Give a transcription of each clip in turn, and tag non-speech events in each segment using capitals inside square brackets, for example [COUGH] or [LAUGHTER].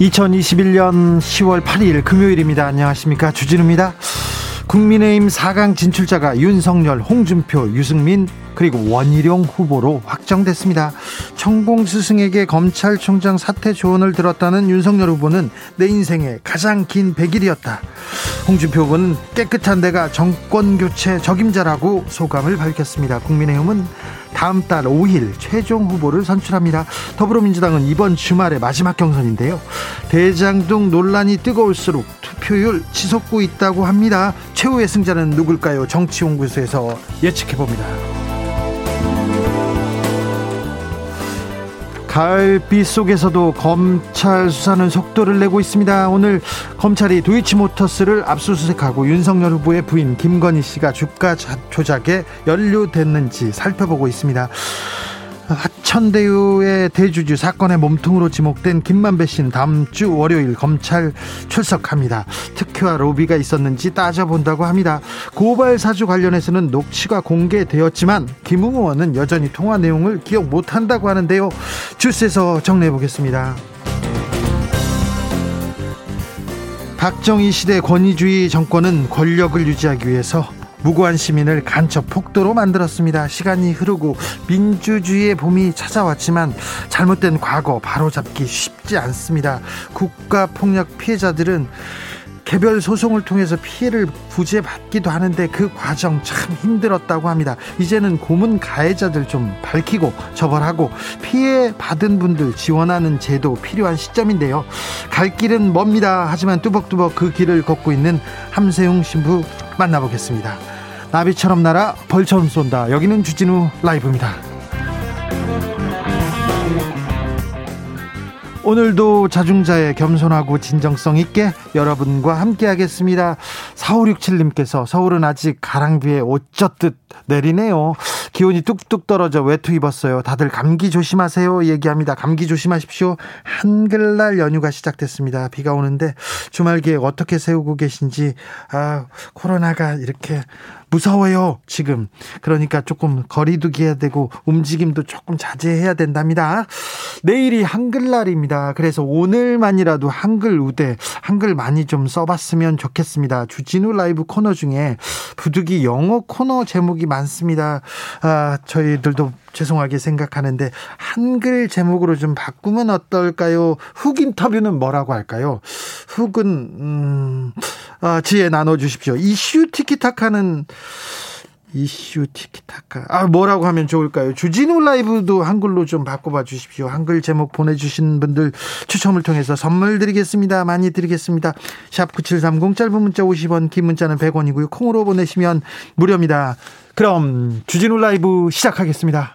2021년 10월 8일 금요일입니다. 안녕하십니까. 주진우입니다. 국민의힘 4강 진출자가 윤석열, 홍준표, 유승민, 그리고 원희룡 후보로 확정됐습니다. 천공 스승에게 검찰총장 사퇴 조언을 들었다는 윤석열 후보는 내 인생의 가장 긴 100일이었다. 홍준표 후보는 깨끗한 데가 정권 교체 적임자라고 소감을 밝혔습니다. 국민의힘은 다음 달 5일 최종 후보를 선출합니다. 더불어민주당은 이번 주말에 마지막 경선인데요. 대장동 논란이 뜨거울수록 투표율 치솟고 있다고 합니다. 최후의 승자는 누굴까요? 정치연구소에서 예측해 봅니다. 가을비 속에서도 검찰 수사는 속도를 내고 있습니다. 오늘 검찰이 도이치모터스를 압수수색하고 윤석열 후보의 부인 김건희 씨가 주가 조작에 연루됐는지 살펴보고 있습니다. 하천대유의 대주주 사건의 몸통으로 지목된 김만배 씨는 다음 주 월요일 검찰 출석합니다. 특혜와 로비가 있었는지 따져본다고 합니다. 고발 사주 관련해서는 녹취가 공개되었지만 김웅 의원은 여전히 통화 내용을 기억 못한다고 하는데요. 주스에서 정리해 보겠습니다. 박정희 시대 권위주의 정권은 권력을 유지하기 위해서 무고한 시민을 간첩 폭도로 만들었습니다. 시간이 흐르고 민주주의의 봄이 찾아왔지만 잘못된 과거 바로잡기 쉽지 않습니다. 국가 폭력 피해자들은 개별 소송을 통해서 피해를 부재받기도 하는데 그 과정 참 힘들었다고 합니다. 이제는 고문 가해자들 좀 밝히고 처벌하고 피해 받은 분들 지원하는 제도 필요한 시점인데요. 갈 길은 멉니다. 하지만 뚜벅뚜벅 그 길을 걷고 있는 함세웅 신부 만나보겠습니다. 나비처럼 날아 벌처럼 쏜다. 여기는 주진우 라이브입니다. 오늘도 자중자의 겸손하고 진정성 있게 여러분과 함께 하겠습니다. 4567님께서 서울은 아직 가랑비에 옷 젖듯 내리네요. 기온이 뚝뚝 떨어져 외투 입었어요. 다들 감기 조심하세요. 얘기합니다. 감기 조심하십시오. 한글날 연휴가 시작됐습니다. 비가 오는데 주말 계획 어떻게 세우고 계신지, 아, 코로나가 이렇게 무서워요, 지금. 그러니까 조금 거리두기 해야 되고 움직임도 조금 자제해야 된답니다. 내일이 한글날입니다. 그래서 오늘만이라도 한글 우대, 한글 많이 좀 써봤으면 좋겠습니다. 주진우 라이브 코너 중에 부득이 영어 코너 제목이 많습니다. 아, 저희들도 죄송하게 생각하는데 한글 제목으로 좀 바꾸면 어떨까요? 훅 인터뷰는 뭐라고 할까요? 훅은 음, 아, 지혜 나눠 주십시오. 이슈 티키타카는 이슈 티키타카. 아, 뭐라고 하면 좋을까요? 주진우 라이브도 한글로 좀 바꿔봐 주십시오. 한글 제목 보내주신 분들 추첨을 통해서 선물 드리겠습니다. 많이 드리겠습니다. 샵 9730 짧은 문자 50원, 긴 문자는 100원이고요. 콩으로 보내시면 무료입니다. 그럼 주진우 라이브 시작하겠습니다.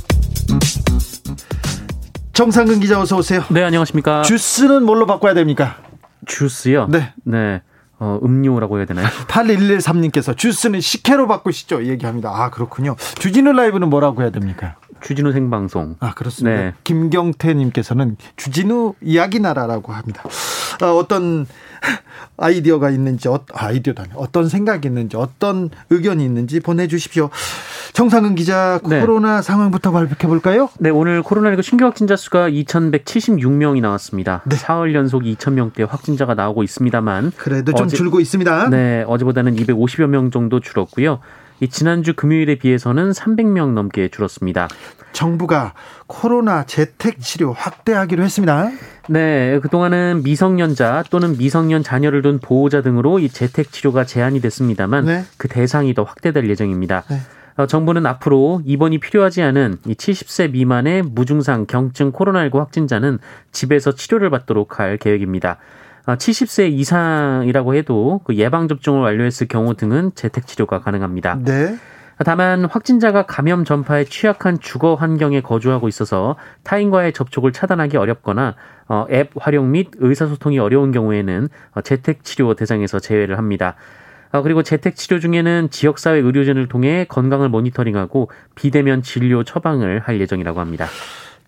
정상근 기자 어서 오세요. 네, 안녕하십니까. 주스는 뭘로 바꿔야 됩니까? 주스요? 네. 네. 어, 음료라고 해야 되나요? [LAUGHS] 8113님께서 주스는 식혜로 바꾸시죠. 얘기합니다. 아, 그렇군요. 주진우 라이브는 뭐라고 해야 됩니까? 주진우 생방송. 아, 그렇습니다. 네. 김경태 님께서는 주진우 이야기 나라라고 합니다. 어, 어떤 아이디어가 있는지 어, 아이디어도 아니 어떤 생각이 있는지 어떤 의견이 있는지 보내주십시오. 정상근 기자 네. 코로나 상황부터 발표해 볼까요? 네, 오늘 코로나19 신규 확진자 수가 2,176명이 나왔습니다. 네. 사흘 연속 2,000명대 확진자가 나오고 있습니다만 그래도 좀 어제- 줄고 있습니다. 네, 어제보다는 250여 명 정도 줄었고요. 이 지난주 금요일에 비해서는 300명 넘게 줄었습니다. 정부가 코로나 재택 치료 확대하기로 했습니다. 네, 그동안은 미성년자 또는 미성년 자녀를 둔 보호자 등으로 이 재택 치료가 제한이 됐습니다만 네. 그 대상이 더 확대될 예정입니다. 네. 어, 정부는 앞으로 입원이 필요하지 않은 이 70세 미만의 무증상 경증 코로나19 확진자는 집에서 치료를 받도록 할 계획입니다. 어, 70세 이상이라고 해도 그 예방 접종을 완료했을 경우 등은 재택 치료가 가능합니다. 네. 다만 확진자가 감염 전파에 취약한 주거 환경에 거주하고 있어서 타인과의 접촉을 차단하기 어렵거나 어, 앱 활용 및 의사소통이 어려운 경우에는 어, 재택 치료 대상에서 제외를 합니다. 어, 그리고 재택 치료 중에는 지역사회 의료진을 통해 건강을 모니터링하고 비대면 진료 처방을 할 예정이라고 합니다.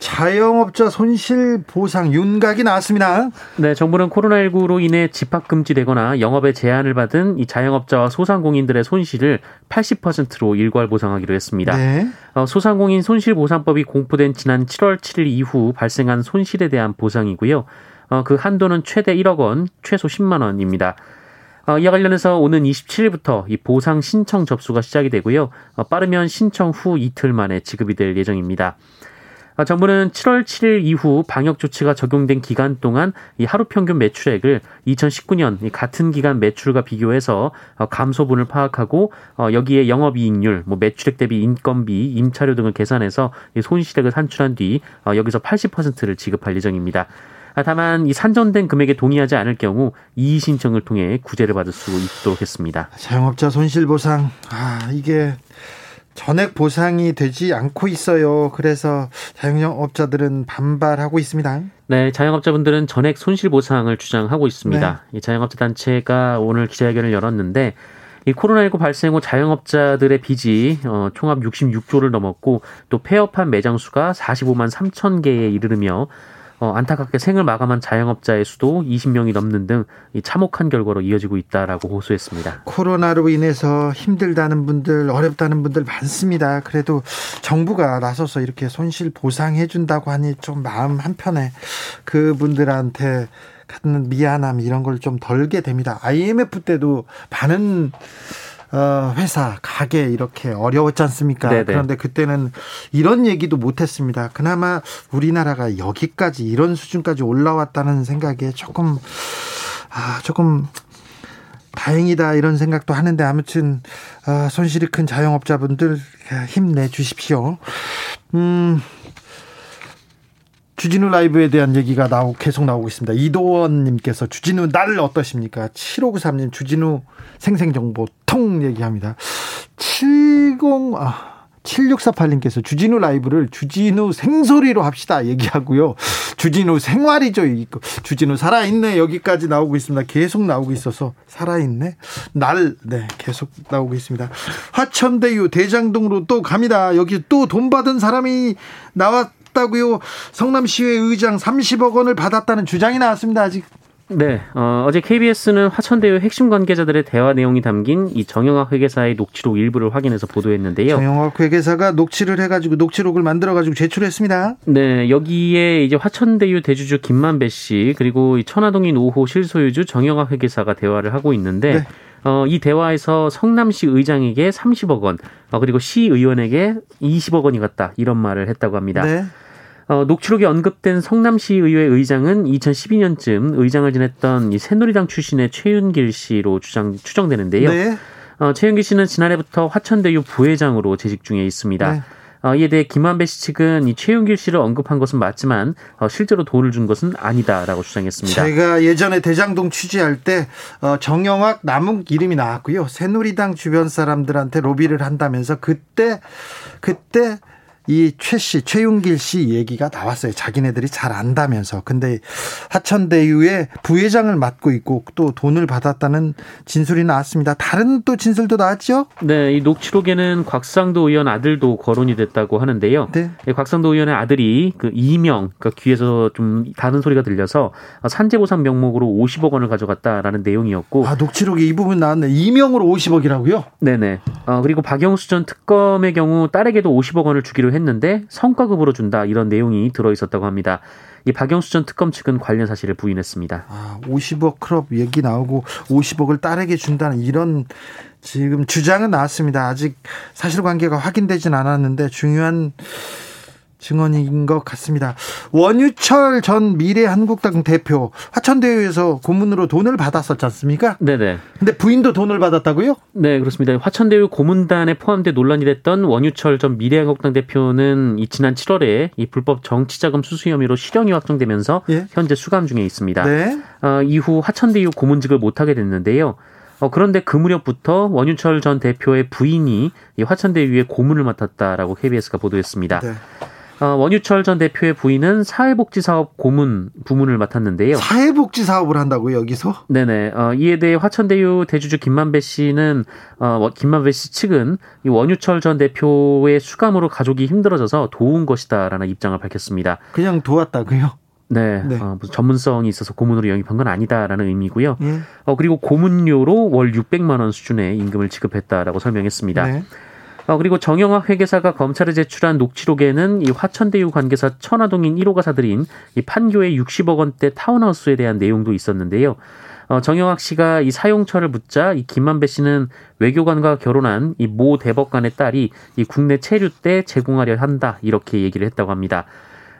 자영업자 손실 보상 윤곽이 나왔습니다. 네, 정부는 코로나19로 인해 집합 금지되거나 영업에 제한을 받은 이 자영업자와 소상공인들의 손실을 80%로 일괄 보상하기로 했습니다. 네. 어, 소상공인 손실 보상법이 공포된 지난 7월 7일 이후 발생한 손실에 대한 보상이고요. 어, 그 한도는 최대 1억 원, 최소 10만 원입니다. 어, 이와 관련해서 오는 27일부터 이 보상 신청 접수가 시작이 되고요. 어, 빠르면 신청 후 이틀 만에 지급이 될 예정입니다. 어, 정부는 7월 7일 이후 방역 조치가 적용된 기간 동안 이 하루 평균 매출액을 2019년 이 같은 기간 매출과 비교해서 어, 감소분을 파악하고 어, 여기에 영업이익률, 뭐 매출액 대비 인건비, 임차료 등을 계산해서 이 손실액을 산출한 뒤 어, 여기서 80%를 지급할 예정입니다. 아, 다만 이 산정된 금액에 동의하지 않을 경우 이의 신청을 통해 구제를 받을 수 있도록 했습니다. 자영업자 손실 보상 아 이게 전액 보상이 되지 않고 있어요. 그래서 자영업자들은 반발하고 있습니다. 네, 자영업자분들은 전액 손실 보상을 주장하고 있습니다. 이 자영업자 단체가 오늘 기자회견을 열었는데 이 코로나19 발생 후 자영업자들의 빚이 어, 총합 66조를 넘었고 또 폐업한 매장 수가 45만 3천 개에 이르르며 어, 안타깝게 생을 마감한 자영업자의 수도 20명이 넘는 등 이 참혹한 결과로 이어지고 있다라고 호소했습니다. 코로나로 인해서 힘들다는 분들, 어렵다는 분들 많습니다. 그래도 정부가 나서서 이렇게 손실 보상해 준다고 하니 좀 마음 한편에 그분들한테 갖는 미안함 이런 걸 좀 덜게 됩니다. IMF 때도 많은 어, 회사, 가게 이렇게 어려웠지 않습니까? 네네. 그런데 그때는 이런 얘기도 못했습니다. 그나마 우리나라가 여기까지 이런 수준까지 올라왔다는 생각에 조금 아, 조금 다행이다 이런 생각도 하는데 아무튼 아, 손실이 큰 자영업자분들 힘내 주십시오. 음. 주진우 라이브에 대한 얘기가 나오, 계속 나오고 있습니다. 이도원님께서 주진우 날 어떠십니까? 7593님 주진우 생생정보 통 얘기합니다. 70, 아, 7648님께서 주진우 라이브를 주진우 생소리로 합시다 얘기하고요. 주진우 생활이죠. 주진우 살아있네. 여기까지 나오고 있습니다. 계속 나오고 있어서 살아있네. 날, 네, 계속 나오고 있습니다. 화천대유 대장동으로 또 갑니다. 여기 또 돈 받은 사람이 나왔 다고요. 성남시의 의장 30억 원을 받았다는 주장이 나왔습니다. 아직 네, 어, 어제 KBS는 화천대유 핵심 관계자들의 대화 내용이 담긴 이 정영학 회계사의 녹취록 일부를 확인해서 보도했는데요. 정영학 회계사가 녹취를 해가지고 녹취록을 만들어가지고 제출했습니다. 네, 여기에 이제 화천대유 대주주 김만배 씨 그리고 이 천화동인 5호 실소유주 정영학 회계사가 대화를 하고 있는데 네. 어, 이 대화에서 성남시 의장에게 30억 원, 어, 그리고 시 의원에게 20억 원이 갔다 이런 말을 했다고 합니다. 네. 어, 녹취록에 언급된 성남시 의회 의장은 2012년쯤 의장을 지냈던 이 새누리당 출신의 최윤길 씨로 주장 추정되는데요. 네. 어, 최윤길 씨는 지난해부터 화천대유 부회장으로 재직 중에 있습니다. 네. 어, 이에 대해 김한배 씨 측은 이 최윤길 씨를 언급한 것은 맞지만 어, 실제로 돈을 준 것은 아니다라고 주장했습니다. 제가 예전에 대장동 취재할 때 어, 정영학 남욱 이름이 나왔고요. 새누리당 주변 사람들한테 로비를 한다면서 그때 그때 이최 씨, 최윤길 씨 얘기가 나왔어요. 자기네들이 잘 안다면서. 근데 하천대유의 부회장을 맡고 있고 또 돈을 받았다는 진술이 나왔습니다. 다른 또 진술도 나왔죠? 네, 이 녹취록에는 곽상도 의원 아들도 거론이 됐다고 하는데요. 네. 곽상도 의원의 아들이 그 이명, 그러니까 귀에서 좀 다른 소리가 들려서 산재보상 명목으로 50억 원을 가져갔다라는 내용이었고. 아, 녹취록에 이 부분 나왔네. 이명으로 50억이라고요? 네네. 어, 그리고 박영수 전 특검의 경우 딸에게도 50억 원을 주기로 했는데 성과급으로 준다 이런 내용이 들어 있었다고 합니다. 이 박영수 전 특검 측은 관련 사실을 부인했습니다. 아, 50억 클럽 얘기 나오고 50억을 딸에게 준다는 이런 지금 주장은 나왔습니다. 아직 사실관계가 확인되진 않았는데 중요한 증언인 것 같습니다. 원유철 전 미래한국당 대표 화천대유에서 고문으로 돈을 받았었지 않습니까? 네네. 근데 부인도 돈을 받았다고요? 네, 그렇습니다. 화천대유 고문단에 포함돼 논란이 됐던 원유철 전 미래한국당 대표는 이 지난 7월에 이 불법 정치자금 수수 혐의로 실형이 확정되면서 예? 현재 수감 중에 있습니다. 네. 어, 이후 화천대유 고문직을 못하게 됐는데요. 어, 그런데 그 무렵부터 원유철 전 대표의 부인이 이 화천대유의 고문을 맡았다라고 KBS가 보도했습니다. 네. 어, 원유철 전 대표의 부인은 사회복지사업 고문 부문을 맡았는데요. 사회복지 사업을 한다고요 여기서? 네네. 어, 이에 대해 화천대유 대주주 김만배 씨는 어, 김만배 씨 측은 이 원유철 전 대표의 수감으로 가족이 힘들어져서 도운 것이다라는 입장을 밝혔습니다. 그냥 도왔다고요? 네, 네. 어, 무슨 전문성이 있어서 고문으로 영입한 건 아니다라는 의미고요. 예. 어, 그리고 고문료로 월 600만 원 수준의 임금을 지급했다라고 설명했습니다. 네. 어, 그리고 정영학 회계사가 검찰에 제출한 녹취록에는 이 화천대유 관계사 천화동인 1호가 사들인 이 판교의 60억 원대 타운하우스에 대한 내용도 있었는데요. 어, 정영학 씨가 이 사용처를 묻자 이 김만배 씨는 외교관과 결혼한 이 모 대법관의 딸이 이 국내 체류 때 제공하려 한다 이렇게 얘기를 했다고 합니다.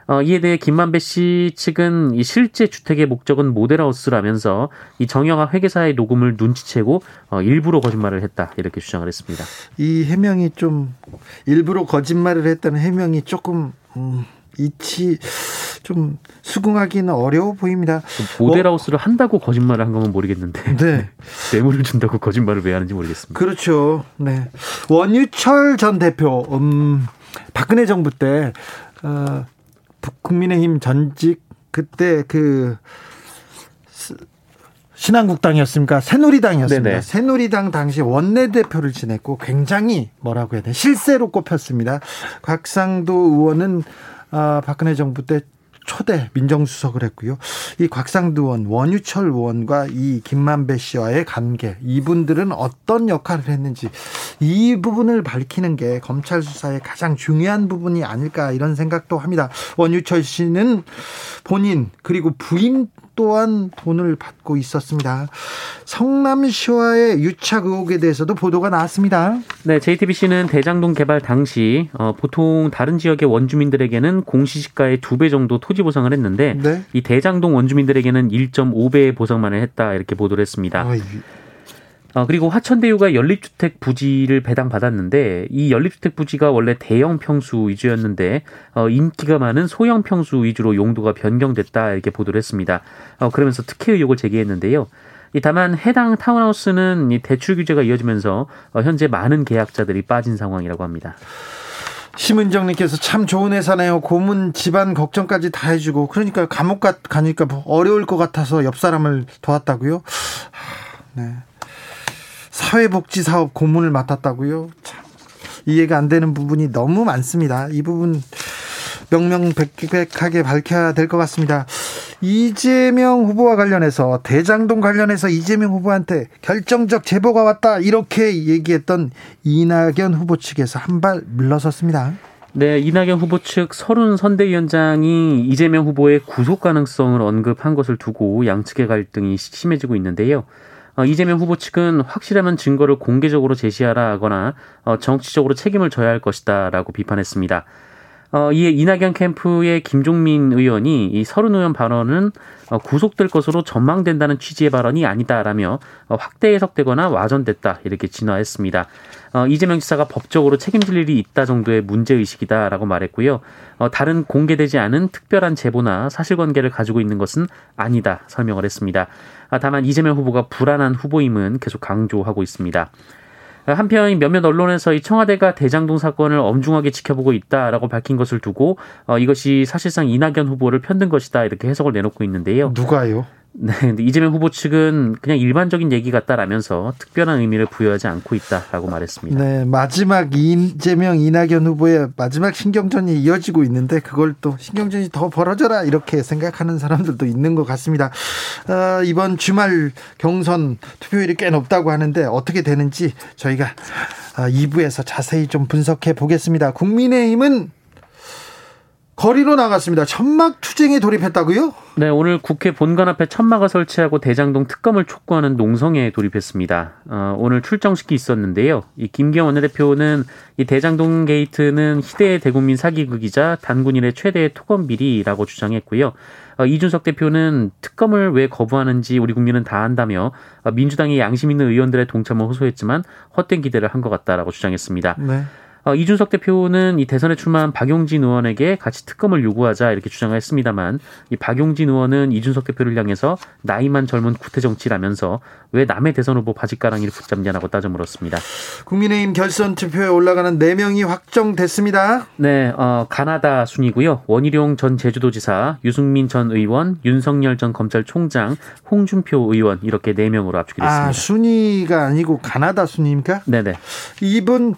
어, 이에 대해 김만배 씨 측은 이 실제 주택의 목적은 모델하우스라면서 이 정영학 회계사의 녹음을 눈치채고 어, 일부러 거짓말을 했다 이렇게 주장을 했습니다. 이 해명이 좀 일부러 거짓말을 했다는 해명이 조금 음, 이치 좀 수긍하기는 어려워 보입니다. 모델하우스를 어, 한다고 거짓말을 한 거면 모르겠는데 네. [LAUGHS] 뇌물을 준다고 거짓말을 왜 하는지 모르겠습니다. 그렇죠. 네. 원유철 전 대표 음, 박근혜 정부 때 어, 국민의힘 전직 그때 그 신한국당이었습니까? 새누리당이었습니다. 네네. 새누리당 당시 원내대표를 지냈고 굉장히 뭐라고 해야 돼 실세로 꼽혔습니다. 곽상도 의원은 아, 박근혜 정부 때 초대 민정수석을 했고요. 이 곽상도 의원, 원유철 의원과 이 김만배 씨와의 관계, 이분들은 어떤 역할을 했는지 이 부분을 밝히는 게 검찰 수사의 가장 중요한 부분이 아닐까 이런 생각도 합니다. 원유철 씨는 본인 그리고 부인 또한 돈을 받고 있었습니다. 성남시와의 유착 의혹에 대해서도 보도가 나왔습니다. 네, JTBC는 대장동 개발 당시 어, 보통 다른 지역의 원주민들에게는 공시지가의 두 배 정도 토지 보상을 했는데 네? 이 대장동 원주민들에게는 1.5배의 보상만을 했다 이렇게 보도를 했습니다. 아, 어, 그리고 화천대유가 연립주택 부지를 배당받았는데 이 연립주택 부지가 원래 대형 평수 위주였는데 어, 인기가 많은 소형 평수 위주로 용도가 변경됐다 이렇게 보도를 했습니다. 어, 그러면서 특혜 의혹을 제기했는데요. 이 다만 해당 타운하우스는 이 대출 규제가 이어지면서 어, 현재 많은 계약자들이 빠진 상황이라고 합니다. 심은정님께서 참 좋은 회사네요. 고문 집안 걱정까지 다 해주고 그러니까 감옥 가니까 뭐 어려울 것 같아서 옆 사람을 도왔다고요. 네. 사회복지 사업 고문을 맡았다고요? 참 이해가 안 되는 부분이 너무 많습니다. 이 부분 명명백백하게 밝혀야 될 것 같습니다. 이재명 후보와 관련해서 대장동 관련해서 이재명 후보한테 결정적 제보가 왔다 이렇게 얘기했던 이낙연 후보 측에서 한 발 물러섰습니다. 네, 이낙연 후보 측 서른 선대위원장이 이재명 후보의 구속 가능성을 언급한 것을 두고 양측의 갈등이 심해지고 있는데요. 어, 이재명 후보 측은 확실하면 증거를 공개적으로 제시하라 하거나 어, 정치적으로 책임을 져야 할 것이다라고 비판했습니다. 어, 이에 이낙연 캠프의 김종민 의원이 이 서른 의원 발언은 어, 구속될 것으로 전망된다는 취지의 발언이 아니다라며 어, 확대 해석되거나 와전됐다 이렇게 진화했습니다. 어, 이재명 지사가 법적으로 책임질 일이 있다 정도의 문제 의식이다라고 말했고요. 어, 다른 공개되지 않은 특별한 제보나 사실관계를 가지고 있는 것은 아니다 설명을 했습니다. 아, 다만 이재명 후보가 불안한 후보임은 계속 강조하고 있습니다. 한편 몇몇 언론에서 이 청와대가 대장동 사건을 엄중하게 지켜보고 있다라고 밝힌 것을 두고 어, 이것이 사실상 이낙연 후보를 편든 것이다 이렇게 해석을 내놓고 있는데요. 누가요? 네, 근데 이재명 후보 측은 그냥 일반적인 얘기 같다라면서 특별한 의미를 부여하지 않고 있다라고 말했습니다. 네, 마지막 이재명 이낙연 후보의 마지막 신경전이 이어지고 있는데 그걸 또 신경전이 더 벌어져라 이렇게 생각하는 사람들도 있는 것 같습니다. 어, 이번 주말 경선 투표율이 꽤 높다고 하는데 어떻게 되는지 저희가 2부에서 아, 자세히 좀 분석해 보겠습니다. 국민의힘은 거리로 나갔습니다. 천막 투쟁에 돌입했다고요? 네, 오늘 국회 본관 앞에 천막을 설치하고 대장동 특검을 촉구하는 농성에 돌입했습니다. 어, 오늘 출정식이 있었는데요. 이 김경 원내대표는 이 대장동 게이트는 희대의 대국민 사기극이자 단군 일의 최대의 토건 비리라고 주장했고요. 어, 이준석 대표는 특검을 왜 거부하는지 우리 국민은 다 안다며 어, 민주당이 양심 있는 의원들의 동참을 호소했지만 헛된 기대를 한 것 같다라고 주장했습니다. 네. 어, 이준석 대표는 이 대선에 출마한 박용진 의원에게 같이 특검을 요구하자 이렇게 주장을 했습니다만 이 박용진 의원은 이준석 대표를 향해서 나이만 젊은 구태 정치라면서 왜 남의 대선 후보 바지가랑이를 붙잡냐라고 따져 물었습니다. 국민의힘 결선 투표에 올라가는 4명이 확정됐습니다. 네, 어, 가나다 순이고요. 원희룡 전 제주도지사, 유승민 전 의원, 윤석열 전 검찰총장, 홍준표 의원 이렇게 4명으로 압축이 됐습니다. 아, 순위가 아니고 가나다 순입니까? 네네. 이분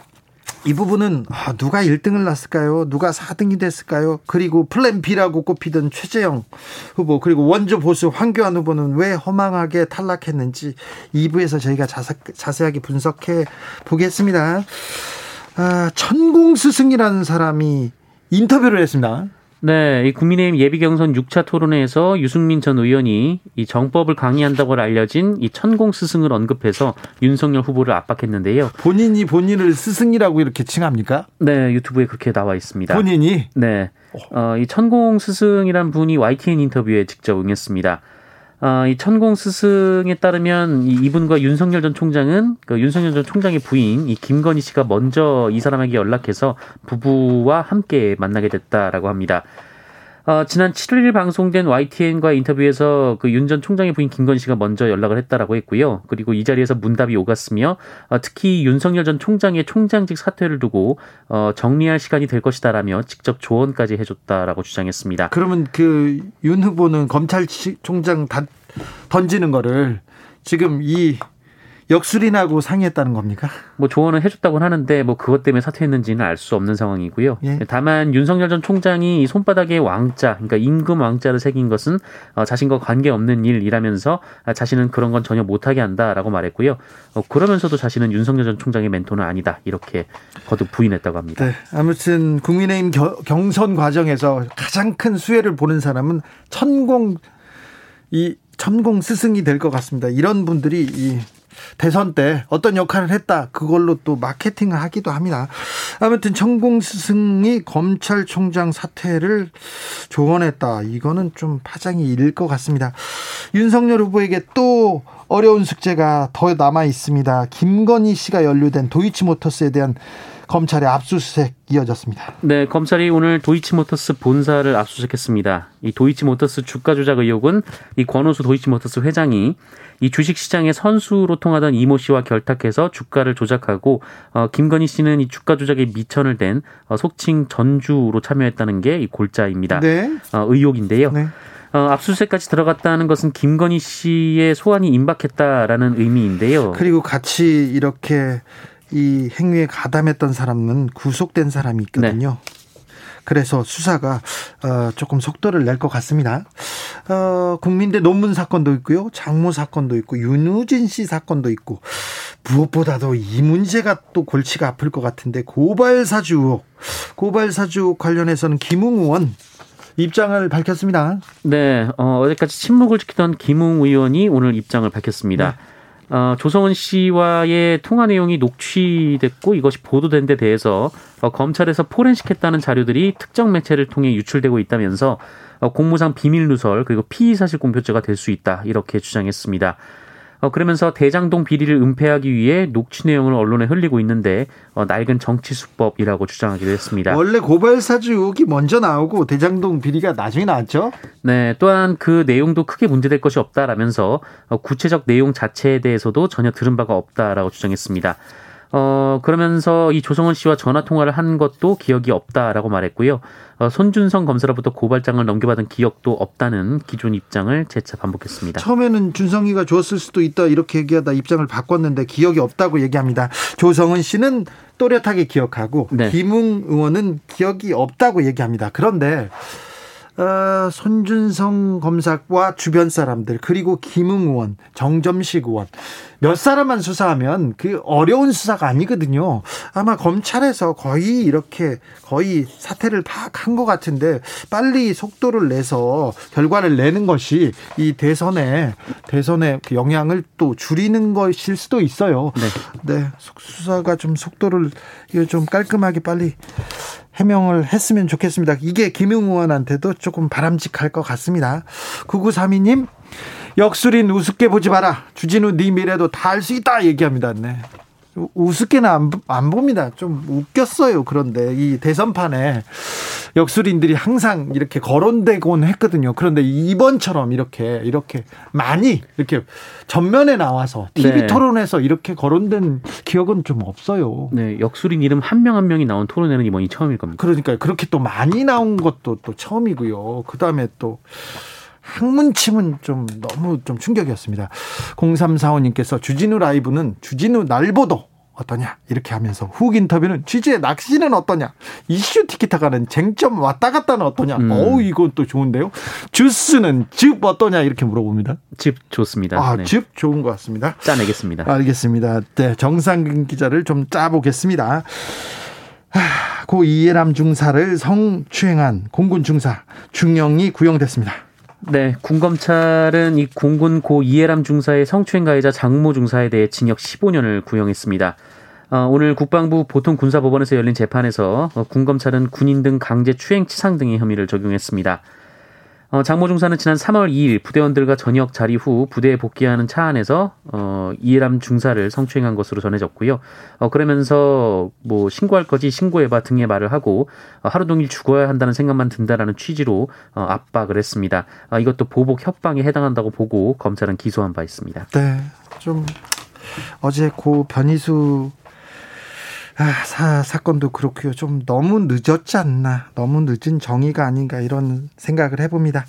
이 부분은 아, 누가 1등을 났을까요? 누가 4등이 됐을까요? 그리고 플랜 B라고 꼽히던 최재형 후보 그리고 원조 보수 황교안 후보는 왜 허망하게 탈락했는지 2부에서 저희가 자세, 자세하게 분석해 보겠습니다. 아, 천공 스승이라는 사람이 인터뷰를 했습니다. 네, 이 국민의힘 예비 경선 6차 토론회에서 유승민 전 의원이 이 정법을 강의한다고 알려진 이 천공 스승을 언급해서 윤석열 후보를 압박했는데요. 본인이 본인을 스승이라고 이렇게 칭합니까? 네, 유튜브에 그렇게 나와 있습니다. 본인이? 네. 어, 이 천공 스승이란 분이 YTN 인터뷰에 직접 응했습니다. 어, 이 천공 스승에 따르면 이 이분과 윤석열 전 총장은 그 윤석열 전 총장의 부인 이 김건희 씨가 먼저 이 사람에게 연락해서 부부와 함께 만나게 됐다라고 합니다. 어, 지난 7일 방송된 YTN과 인터뷰에서 그 윤 전 총장의 부인 김건 씨가 먼저 연락을 했다라고 했고요. 그리고 이 자리에서 문답이 오갔으며 어, 특히 윤석열 전 총장의 총장직 사퇴를 두고 어, 정리할 시간이 될 것이다라며 직접 조언까지 해줬다라고 주장했습니다. 그러면 그 윤 후보는 검찰총장 다 던지는 거를 지금 이 역술인하고 상의했다는 겁니까? 뭐 조언을 해줬다고 하는데 뭐 그것 때문에 사퇴했는지는 알 수 없는 상황이고요. 예. 다만 윤석열 전 총장이 손바닥에 왕자, 그러니까 임금 왕자를 새긴 것은 어, 자신과 관계 없는 일이라면서 자신은 그런 건 전혀 못하게 한다라고 말했고요. 어, 그러면서도 자신은 윤석열 전 총장의 멘토는 아니다 이렇게 거듭 부인했다고 합니다. 네, 아무튼 국민의힘 겨, 경선 과정에서 가장 큰 수혜를 보는 사람은 천공 이 천공 스승이 될 것 같습니다. 이런 분들이 이 대선 때 어떤 역할을 했다 그걸로 또 마케팅을 하기도 합니다. 아무튼 천공 스승이 검찰총장 사퇴를 조언했다. 이거는 좀 파장이 일 것 같습니다. 윤석열 후보에게 또 어려운 숙제가 더 남아 있습니다. 김건희 씨가 연루된 도이치모터스에 대한 검찰의 압수수색 이어졌습니다. 네, 검찰이 오늘 도이치모터스 본사를 압수수색했습니다. 이 도이치모터스 주가 조작 의혹은 이 권오수 도이치모터스 회장이 이 주식 시장의 선수로 통하던 이모 씨와 결탁해서 주가를 조작하고 어, 김건희 씨는 이 주가 조작에 미천을 댄 어, 속칭 전주로 참여했다는 게 이 골자입니다. 네. 어, 의혹인데요. 네. 어, 압수수색까지 들어갔다는 것은 김건희 씨의 소환이 임박했다라는 의미인데요. 그리고 같이 이렇게 이 행위에 가담했던 사람은 구속된 사람이 있거든요. 네. 그래서 수사가 어, 조금 속도를 낼 것 같습니다. 어, 국민대 논문 사건도 있고요. 장모 사건도 있고 윤우진 씨 사건도 있고 무엇보다도 이 문제가 또 골치가 아플 것 같은데 고발 사주 의혹, 고발 사주 관련해서는 김웅 의원 입장을 밝혔습니다. 네, 어, 어제까지 침묵을 지키던 김웅 의원이 오늘 입장을 밝혔습니다. 네. 어, 조성은 씨와의 통화 내용이 녹취됐고 이것이 보도된 데 대해서 어, 검찰에서 포렌식했다는 자료들이 특정 매체를 통해 유출되고 있다면서 어, 공무상 비밀 누설 그리고 피의 사실 공표죄가 될 수 있다 이렇게 주장했습니다. 어, 그러면서 대장동 비리를 은폐하기 위해 녹취 내용을 언론에 흘리고 있는데 어, 낡은 정치 수법이라고 주장하기도 했습니다. 원래 고발 사주 의혹이 먼저 나오고 대장동 비리가 나중에 나왔죠? 네, 또한 그 내용도 크게 문제될 것이 없다라면서 어, 구체적 내용 자체에 대해서도 전혀 들은 바가 없다라고 주장했습니다. 어, 그러면서 이 조성은 씨와 전화 통화를 한 것도 기억이 없다라고 말했고요. 어, 손준성 검사로부터 고발장을 넘겨받은 기억도 없다는 기존 입장을 재차 반복했습니다. 처음에는 준성이가 줬을 수도 있다 이렇게 얘기하다 입장을 바꿨는데 기억이 없다고 얘기합니다. 조성은 씨는 또렷하게 기억하고 네. 김웅 의원은 기억이 없다고 얘기합니다. 그런데 어, 손준성 검사와 주변 사람들 그리고 김웅 의원, 정점식 의원 몇 사람만 수사하면 그 어려운 수사가 아니거든요. 아마 검찰에서 거의 이렇게 거의 사태를 파악한 것 같은데 빨리 속도를 내서 결과를 내는 것이 이 대선에 대선의 그 영향을 또 줄이는 것일 수도 있어요. 네, 네 수사가 좀 속도를 이거 좀 깔끔하게 빨리 해명을 했으면 좋겠습니다. 이게 김용 의원한테도 조금 바람직할 것 같습니다. 9932님, 역술인 우습게 보지 마라. 주진우 네 미래도 다알수 있다 얘기합니다. 네. 우습게는 안, 안 봅니다. 좀 웃겼어요. 그런데 이 대선판에 역술인들이 항상 이렇게 거론되곤 했거든요. 그런데 이번처럼 이렇게 이렇게 많이 이렇게 전면에 나와서 TV 네. 토론에서 이렇게 거론된 기억은 좀 없어요. 네, 역술인 이름 한 명한 한 명이 나온 토론회는 이번이 처음일 겁니다. 그러니까 그렇게 또 많이 나온 것도 또 처음이고요. 그다음에 또 학문침은 좀 너무 좀 충격이었습니다. 0345님께서 주진우 라이브는 주진우 날보도 어떠냐? 이렇게 하면서 훅 인터뷰는 취재 낚시는 어떠냐? 이슈 티키타가는 쟁점 왔다 갔다는 어떠냐? 음. 어우 이건 또 좋은데요. 주스는 즙 어떠냐? 이렇게 물어봅니다. 즙 좋습니다. 아, 네. 즙 좋은 것 같습니다. 짜내겠습니다. 알겠습니다. 네 정상근 기자를 좀 짜보겠습니다. 고 이해람 중사를 성추행한 공군 중사 중령이 구형됐습니다 네, 군검찰은 이 공군 고 이해람 중사의 성추행 가해자 장모 중사에 대해 징역 15년을 구형했습니다. 어, 오늘 국방부 보통군사법원에서 열린 재판에서 어, 군검찰은 군인 등 강제 추행 치상 등의 혐의를 적용했습니다. 어, 장모 중사는 지난 3월 2일 부대원들과 저녁 자리 후 부대에 복귀하는 차 안에서 어, 이해람 중사를 성추행한 것으로 전해졌고요. 어, 그러면서 뭐 신고할 거지 신고해봐 등의 말을 하고 어, 하루 종일 죽어야 한다는 생각만 든다라는 취지로 어, 압박을 했습니다. 어, 이것도 보복 협박에 해당한다고 보고 검찰은 기소한 바 있습니다. 네, 좀 어제 고 변희수 아, 사, 사건도 그렇고요. 좀 너무 늦었지 않나. 너무 늦은 정의가 아닌가 이런 생각을 해봅니다.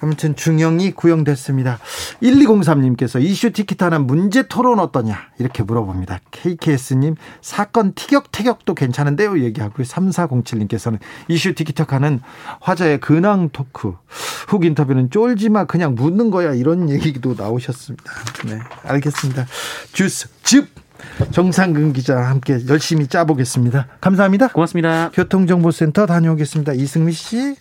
아무튼 중형이 구형됐습니다. 1203님께서 이슈 티켓하는 문제 토론 어떠냐 이렇게 물어봅니다. KKS님 사건 티격태격도 괜찮은데요 얘기하고 3407님께서는 이슈 티켓하는 화자의 근황 토크 훅 인터뷰는 쫄지마 그냥 묻는 거야 이런 얘기도 나오셨습니다. 네 알겠습니다. 주스 즙 정상근 기자와 함께 열심히 짜보겠습니다. 감사합니다. 고맙습니다. 교통정보센터 다녀오겠습니다. 이승미 씨.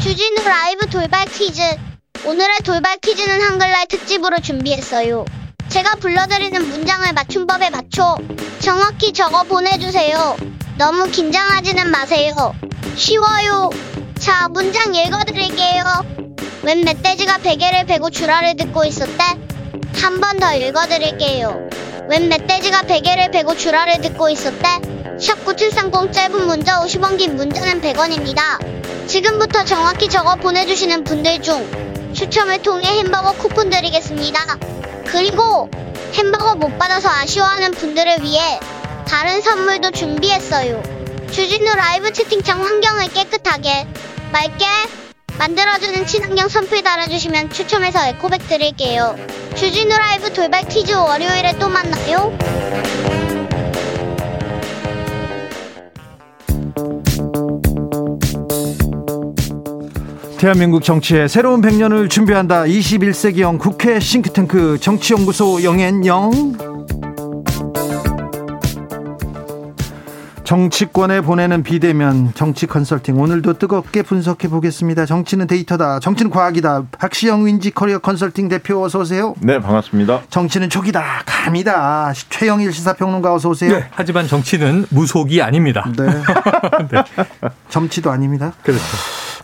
주진우 라이브 돌발 퀴즈. 오늘의 돌발 퀴즈는 한글날 특집으로 준비했어요. 제가 불러드리는 문장을 맞춤법에 맞춰 정확히 적어 보내주세요. 너무 긴장하지는 마세요. 쉬워요. 자, 문장 읽어드릴게요. 웬 멧돼지가 베개를 베고 주라를 듣고 있었대? 한 번 더 읽어드릴게요. 웬 멧돼지가 베개를 베고 주라를 듣고 있었대? 샵9730 짧은 문자 50원 긴 문자는 100원입니다. 지금부터 정확히 적어 보내주시는 분들 중 추첨을 통해 햄버거 쿠폰 드리겠습니다. 그리고 햄버거 못 받아서 아쉬워하는 분들을 위해 다른 선물도 준비했어요. 주진우 라이브 채팅창 환경을 깨끗하게 맑게 만들어주는 친환경 선풀 달아주시면 추첨해서 에코백 드릴게요. 주진우 라이브 돌발 퀴즈 월요일에 또 만나요. 대한민국 정치의 새로운 100년을 준비한다. 21세기형 국회 싱크탱크 정치연구소 영앤영. 정치권에 보내는 비대면 정치 컨설팅 오늘도 뜨겁게 분석해 보겠습니다. 정치는 데이터다. 정치는 과학이다. 박시영 윈지코리아 컨설팅 대표 어서 오세요. 네, 반갑습니다. 정치는 촉이다. 감이다. 최영일 시사평론가 어서 오세요. 네, 하지만 정치는 무속이 아닙니다. 네. [LAUGHS] [LAUGHS] 네. 정치도 아닙니다. 그렇죠.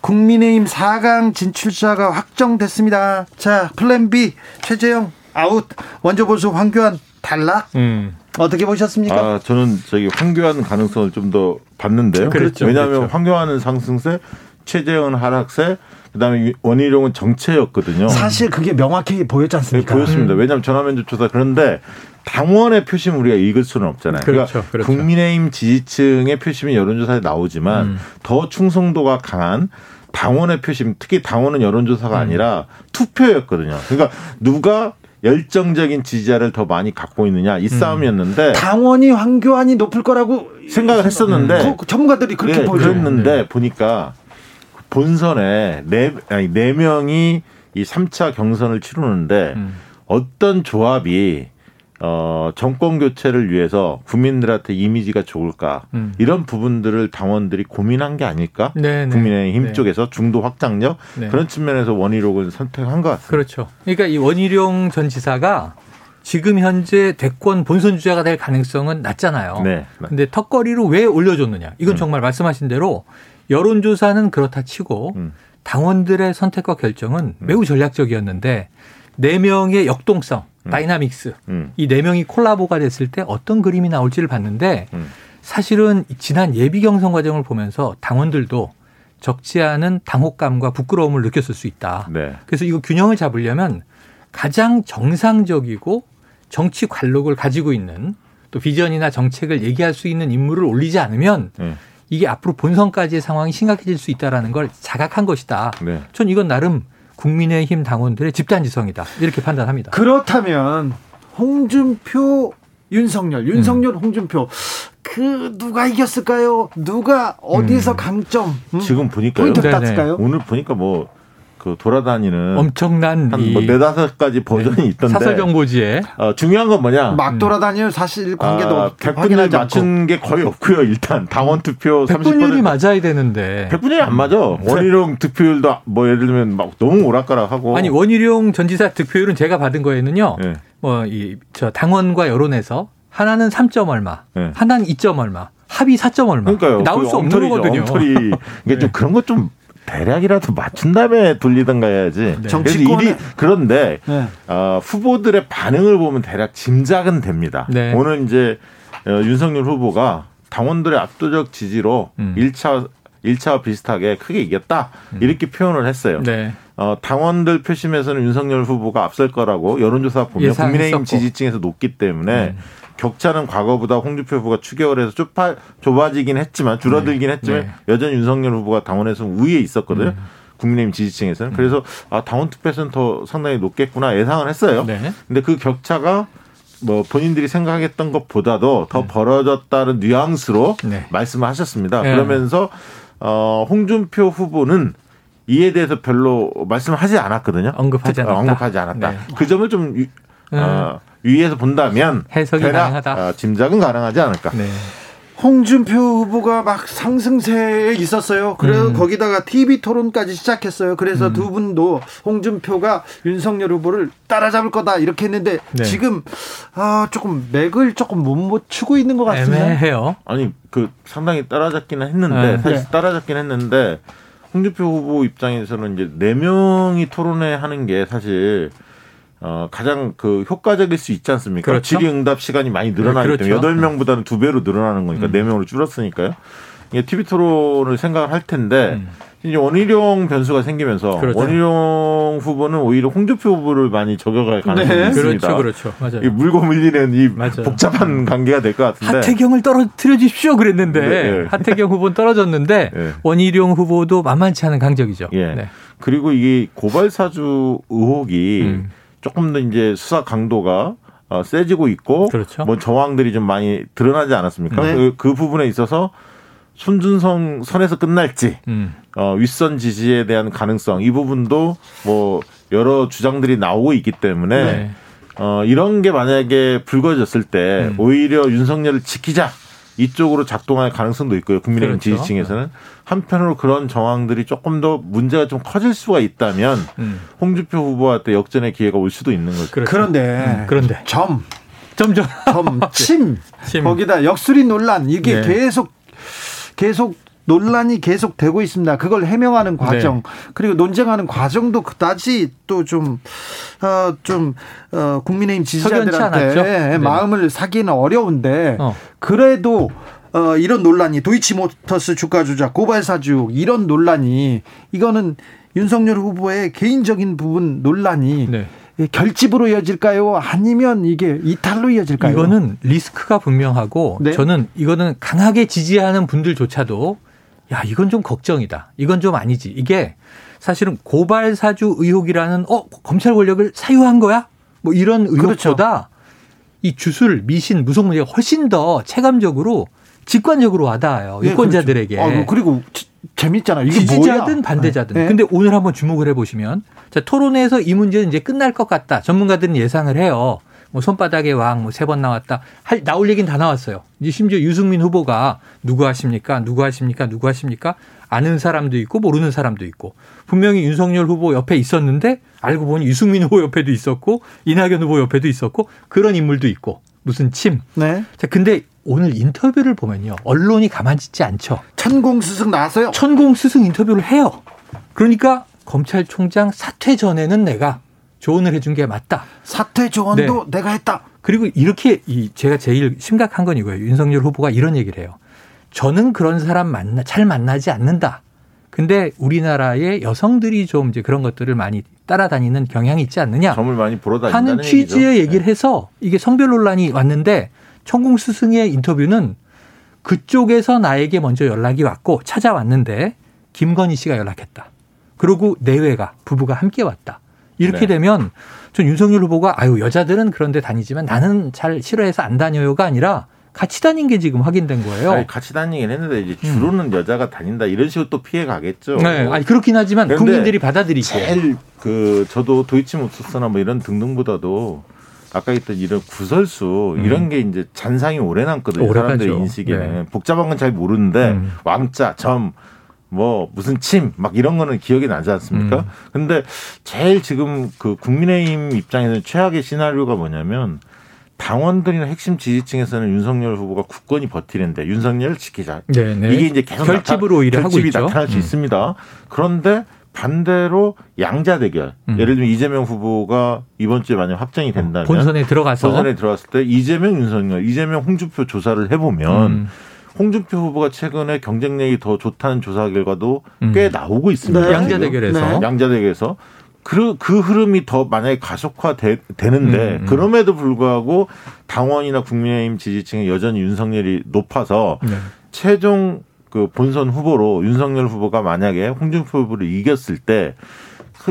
국민의힘 4강 진출자가 확정됐습니다. 자, Plan B 최재형 아웃. 원조 보수 황교안 탈락. 음. 어떻게 보셨습니까? 아, 저는 저기 황교안 가능성을 좀 더 봤는데요. 그렇죠, 왜냐하면 그렇죠. 황교안은 상승세, 최재형 하락세 그다음에 원희룡은 정체였거든요. 사실 그게 명확히 보였지 않습니까? 네, 보였습니다. 왜냐하면 전화면접 조사 그런데 당원의 표심 우리가 읽을 수는 없잖아요. 그렇죠, 그러니까 그렇죠. 국민의힘 지지층의 표심이 여론조사에 나오지만 음. 더 충성도가 강한 당원의 표심, 특히 당원은 여론조사가 음. 아니라 투표였거든요. 그러니까 누가 열정적인 지지자를 더 많이 갖고 있느냐 음. 이 싸움이었는데 당원이 황교안이 높을 거라고 생각을 했었는데 그 전문가들이 그렇게 예, 보죠. 그랬는데 보니까 본선에 네, 아니, 네 명이 이 3차 경선을 치르는데 음. 어떤 조합이 어, 정권 교체를 위해서 국민들한테 이미지가 좋을까 음. 이런 부분들을 당원들이 고민한 게 아닐까? 네, 네. 국민의힘 네. 쪽에서 중도 확장력 네. 그런 측면에서 원희록을 선택한 것 같습니다. 그렇죠. 그러니까 이 원희룡 전 지사가 지금 현재 대권 본선 주자가 될 가능성은 낮잖아요. 네. 근데 턱걸이로 왜 올려줬느냐? 이건 음. 정말 말씀하신 대로 여론조사는 그렇다 치고 음. 당원들의 선택과 결정은 매우 전략적이었는데 네 명의 역동성, dynamics 음. 이 네 명이 콜라보가 됐을 때 어떤 그림이 나올지를 봤는데 음. 사실은 지난 예비 경선 과정을 보면서 당원들도 적지 않은 당혹감과 부끄러움을 느꼈을 수 있다. 네. 그래서 이거 균형을 잡으려면 가장 정상적이고 정치 관록을 가지고 있는 또 비전이나 정책을 얘기할 수 있는 인물을 올리지 않으면 네. 이게 앞으로 본선까지의 상황이 심각해질 수 있다라는 걸 자각한 것이다. 네. 전 이건 나름 국민의힘 당원들의 집단지성이다. 이렇게 판단합니다. 그렇다면 홍준표 윤석열, 윤석열 홍준표 그 누가 이겼을까요? 누가 어디서 강점 음? 지금 보니까요. 포인트 네네. 땄을까요? 오늘 보니까 뭐 그 돌아다니는 엄청난 한이뭐 네다섯 가지 버전이 있던데 사설 정보지에 어, 중요한 건 뭐냐? 막 돌아다니요 사실 관계도 아, 없- 100분율 확인하지 않고. 맞춘 게 거의 없고요. 일단 당원 투표 100분율이 30% 맞아야 되는데 100분율이 안 맞아. 원희룡 득표율도 뭐 예를 들면 막 너무 오락가락하고 아니 원희룡 전 지사 득표율은 제가 받은 거에는요. 예. 뭐이저 당원과 여론에서 하나는 3점 얼마, 네. 하나는 2점 얼마, 합의 4점 얼마. 그러니까요. 나올 그수 없는 엉터리죠, 거거든요. 엉터리. [LAUGHS] 그러니까 네. 좀 그런 것 좀 대략이라도 맞춘 다음에 돌리던가 해야지. 그래서 정치권은- 일이 그런데 네. 어, 후보들의 반응을 보면 대략 짐작은 됩니다. 네. 오늘 이제 어, 윤석열 후보가 당원들의 압도적 지지로 음. 1차 1차와 비슷하게 크게 이겼다 이렇게 표현을 했어요. 네. 어, 당원들 표심에서는 윤석열 후보가 앞설 거라고 여론조사 보면 예상했었고. 국민의힘 지지층에서 높기 때문에 음. 격차는 과거보다 홍준표 후보가 추격을 해서 좁아, 좁아지긴 했지만 줄어들긴 했지만 네. 여전히 윤석열 후보가 당원에서 우위에 있었거든요. 음. 국민의힘 지지층에서는 그래서 아 당원 투표에서는 더 상당히 높겠구나 예상을 했어요. 네. 근데 그 격차가 뭐 본인들이 생각했던 것보다도 더 벌어졌다는 뉘앙스로 네. 말씀을 하셨습니다. 네. 그러면서 어 홍준표 후보는 이에 대해서 별로 말씀을 하지 않았거든요. 언급하지 특- 어, 않았다. 언급하지 않았다. 네. 그 점을 좀 위, 어, 위에서 본다면 해석이 대략, 가능하다. 어, 짐작은 가능하지 않을까. 네. 홍준표 후보가 막 상승세에 있었어요. 그래서 음. 거기다가 TV 토론까지 시작했어요. 그래서 두 분도 홍준표가 윤석열 후보를 따라잡을 거다 이렇게 했는데 네. 지금 아 조금 맥을 조금 못 맞추고 있는 것 같습니다. 애매해요. 아니 그 상당히 따라잡기는 했는데 네. 사실 네. 따라잡긴 했는데 홍준표 후보 입장에서는 이제 네 명이 토론회 하는 게 사실 어 가장 그 효과적일 수 있지 않습니까? 그렇죠. 질의응답 시간이 많이 늘어나기 네, 때문에 그렇죠. 여덟 명보다는 두 배로 늘어나는 거니까 음. 네 명으로 줄었으니까요. 이게 TV 토론을 생각을 할 텐데 음. 이제 원희룡 변수가 생기면서 그렇죠. 원희룡 후보는 오히려 홍준표 후보를 많이 저격할 가능성이 네. 있습니다. 그렇죠, 그렇죠. 맞아요. 이 물고 물리는 이 맞아요. 복잡한 관계가 될 것 같은데. 하태경을 떨어뜨려 주십시오 그랬는데 네, 네. 하태경 후보는 떨어졌는데 네. [LAUGHS] 원희룡 후보도 만만치 않은 강적이죠. 예. 네. 그리고 이게 고발 사주 의혹이 음. 조금 더 이제 수사 강도가 어, 세지고 있고 그렇죠. 뭐 정황들이 좀 많이 드러나지 않았습니까? 네. 그, 그 부분에 있어서 손준성 선에서 끝날지 음. 어, 윗선 지지에 대한 가능성 이 부분도 뭐 여러 주장들이 나오고 있기 때문에 네. 어, 이런 게 만약에 불거졌을 때 음. 오히려 윤석열을 지키자 이쪽으로 작동할 가능성도 있고요. 국민의힘 그렇죠. 지지층에서는 한편으로 그런 정황들이 조금 더 문제가 좀 커질 수가 있다면 음. 홍준표 후보한테 역전의 기회가 올 수도 있는 거죠. 그렇죠. 그런데 음, 그런데 점, 점점 점, 침, 침. 거기다 역술이 논란 이게 네. 계속 계속 논란이 계속 되고 있습니다. 그걸 해명하는 과정 네. 그리고 논쟁하는 과정도 그다지 또좀좀 어, 좀, 어, 국민의힘 지지자들한테 않았죠? 네. 마음을 사기는 어려운데 어. 그래도 어, 이런 논란이 도이치모터스 주가 조작 고발 사주 이런 논란이 이거는 윤석열 후보의 개인적인 부분 논란이 네. 결집으로 이어질까요? 아니면 이게 이탈로 이어질까요? 이거는 리스크가 분명하고 네. 저는 이거는 강하게 지지하는 분들조차도 야 이건 좀 걱정이다. 이건 좀 아니지. 이게 사실은 고발 사주 의혹이라는 어 검찰 권력을 사유한 거야? 뭐 이런 그렇죠. 의혹보다 이 주술 미신 무속 문제가 훨씬 더 체감적으로 직관적으로 와닿아요. 예, 유권자들에게. 그렇죠. 어, 그리고 지- 재밌잖아요. 이게 지지자든 뭐야? 반대자든. 네. 근데 오늘 한번 주목을 해보시면 자, 토론회에서 이 문제는 이제 끝날 것 같다. 전문가들은 예상을 해요. 뭐 손바닥의 왕 뭐 세 번 나왔다. 할 나올 얘기는 다 나왔어요. 이제 심지어 유승민 후보가 누구 하십니까? 누구 하십니까? 누구 하십니까? 아는 사람도 있고 모르는 사람도 있고 분명히 윤석열 후보 옆에 있었는데 알고 보니 유승민 후보 옆에도 있었고 이낙연 후보 옆에도 있었고 그런 인물도 있고 무슨 침. 네. 자, 근데 오늘 인터뷰를 보면요. 언론이 가만히 있지 않죠. 천공 스승 나왔어요. 천공 스승 인터뷰를 해요. 그러니까 검찰총장 사퇴 전에는 내가 조언을 해준 게 맞다. 사퇴 조언도 내가 했다. 그리고 이렇게 이 제가 제일 심각한 건 이거예요. 윤석열 후보가 이런 얘기를 해요. 저는 그런 사람 만나 잘 만나지 않는다. 근데 우리나라의 여성들이 좀 이제 그런 것들을 많이 따라다니는 경향이 있지 않느냐 점을 많이 보러 다닌다는 하는 취지의 얘기죠. 얘기를 해서 이게 성별 논란이 왔는데 천공 스승의 인터뷰는 그쪽에서 나에게 먼저 연락이 왔고 찾아왔는데 김건희 씨가 연락했다. 그리고 내외가 부부가 함께 왔다. 이렇게 네. 되면 전 윤석열 후보가 아유 여자들은 그런데 다니지만 나는 잘 싫어해서 안 다녀요가 아니라 같이 다닌 게 지금 확인된 거예요. 아니, 같이 다니긴 했는데 이제 주로는 여자가 다닌다 이런 식으로 또 피해 가겠죠. 음. 네, 아니 그렇긴 하지만 국민들이 받아들이고 제일 그 저도 도이치모터스나 뭐 이런 등등보다도 아까 했던 이런 구설수 이런 게 이제 잔상이 오래 남거든요. 음. 가죠. 인식에는 네. 복잡한 건 잘 모르는데 음. 왕자 점. 뭐 무슨 침 막 이런 거는 기억이 나지 않습니까? 음. 근데 제일 지금 그 국민의힘 입장에서는 최악의 시나리오가 뭐냐면 당원들이나 핵심 지지층에서는 윤석열 후보가 굳건히 버티는데 윤석열을 지키자. 네, 네. 이게 이제 계속 결집으로 오히려 하고 결집이 있죠. 나타날 수 음. 있습니다. 그런데 반대로 양자 대결. 음. 예를 들면 이재명 후보가 이번 주에 만약 확정이 된다면 본선에 들어가서 본선에 들어갔을 때 이재명 윤석열, 이재명 홍준표 조사를 해보면 음. 홍준표 후보가 최근에 경쟁력이 더 좋다는 조사 결과도 음. 꽤 나오고 있습니다. 네. 양자. 대결에서 네. 양자 대결에서 그, 그 흐름이 더 만약에 가속화 되, 는데 음, 음. 그럼에도 불구하고 당원이나 국민의힘 지지층이 여전히 윤석열이 높아서 네. 최종 그 본선 후보로 윤석열 후보가 만약에 홍준표 후보를 이겼을 때그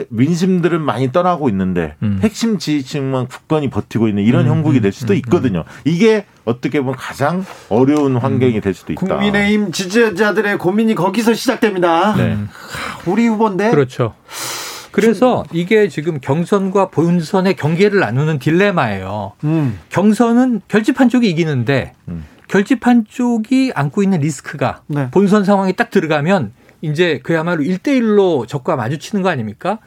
민심들은 많이 떠나고 있는데 음. 핵심 지지층만 굳건히 버티고 있는 이런 음, 형국이 될 음, 수도 음, 있거든요. 이게 어떻게 보면 가장 어려운 환경이 될 수도 있다. 국민의힘 지지자들의 고민이 거기서 시작됩니다. 네. 우리 후보인데 그렇죠. 그래서 이게 지금 경선과 본선의 경계를 나누는 딜레마예요. 음. 경선은 결집한 쪽이 이기는데 음. 결집한 쪽이 안고 있는 리스크가 네. 본선 상황에 딱 들어가면 이제 그야말로 1대1로 적과 마주치는 거 아닙니까?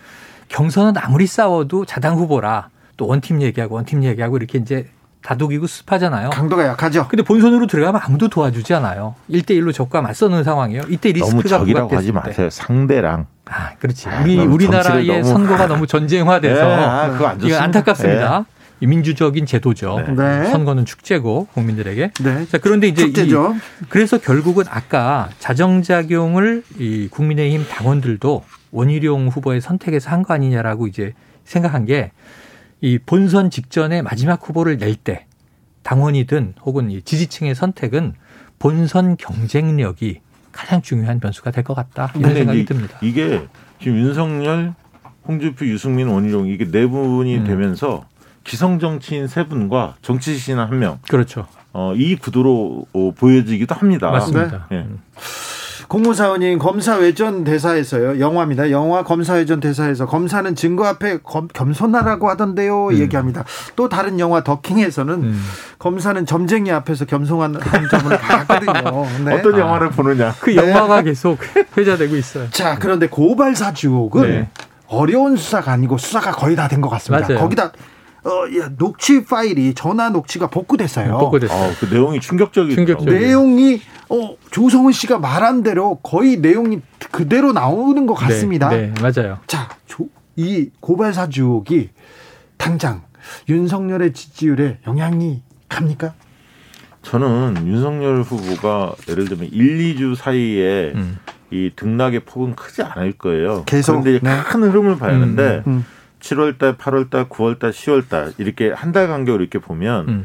경선은 아무리 싸워도 자당 후보라 또 원팀 얘기하고 원팀 얘기하고 이렇게 이제 다독이고 습하잖아요. 강도가 약하죠. 근데 본선으로 들어가면 아무도 도와주지 않아요. 1대1로 적과 맞서는 상황이에요. 이때 너무 리스크가 적이라고 하지 부각됐을 때. 마세요. 상대랑. 아, 그렇지. 아, 우리 너무 우리나라의 너무- 선거가 [LAUGHS] 너무 전쟁화돼서 네, 아, 그거 안 이거 좋습니다. 안타깝습니다. 이 민주적인 제도죠. 네. 네. 선거는 축제고 국민들에게. 네. 자, 그런데 이제 축제죠. 이, 그래서 결국은 아까 자정작용을 이 국민의힘 당원들도 원희룡 후보의 선택에서 한 거 아니냐라고 이제 생각한 게 이 본선 직전에 마지막 후보를 낼 때 당원이든 혹은 이 지지층의 선택은 본선 경쟁력이 가장 중요한 변수가 될 것 같다. 이런 생각이 듭니다. 이게 지금 윤석열, 홍준표, 유승민, 원희룡 이게 네 분이 음. 되면서 기성 정치인 세 분과 정치 신한 명, 그렇죠. 어, 이 구도로 어, 보여지기도 합니다. 맞습니다. 예. 음. 공무사원인 검사 외전 대사에서요. 영화입니다. 영화 검사 외전 대사에서 검사는 증거 앞에 검, 겸손하라고 하던데요. 음. 얘기합니다. 또 다른 영화 더킹에서는 음. 검사는 점쟁이 앞에서 겸손한 한 점을 봤거든요. 네. 어떤 아. 영화를 보느냐. 그 영화가 계속 회자되고 있어요. 자, 그런데 고발 사주 의혹은 네. 어려운 수사가 아니고 수사가 거의 다 된 것 같습니다. 맞아요. 거기다 어, 야, 녹취 파일이 전화 녹취가 복구됐어요. 복구됐어요. 어, 그 내용이 충격적이죠. 내용이 어, 조성은 씨가 말한 대로 거의 내용이 그대로 나오는 것 같습니다. 네, 네, 맞아요. 자, 조- 이 고발 사주 의혹이 당장 윤석열의 지지율에 영향이 갑니까? 저는 윤석열 후보가 예를 들면 1, 2주 사이에 음. 이 등락의 폭은 크지 않을 거예요. 계속, 그런데 이제 네. 큰 흐름을 봐야 하는데 음. 7월달, 8월달, 9월달, 10월달 이렇게 한 달 간격으로 이렇게 보면 음.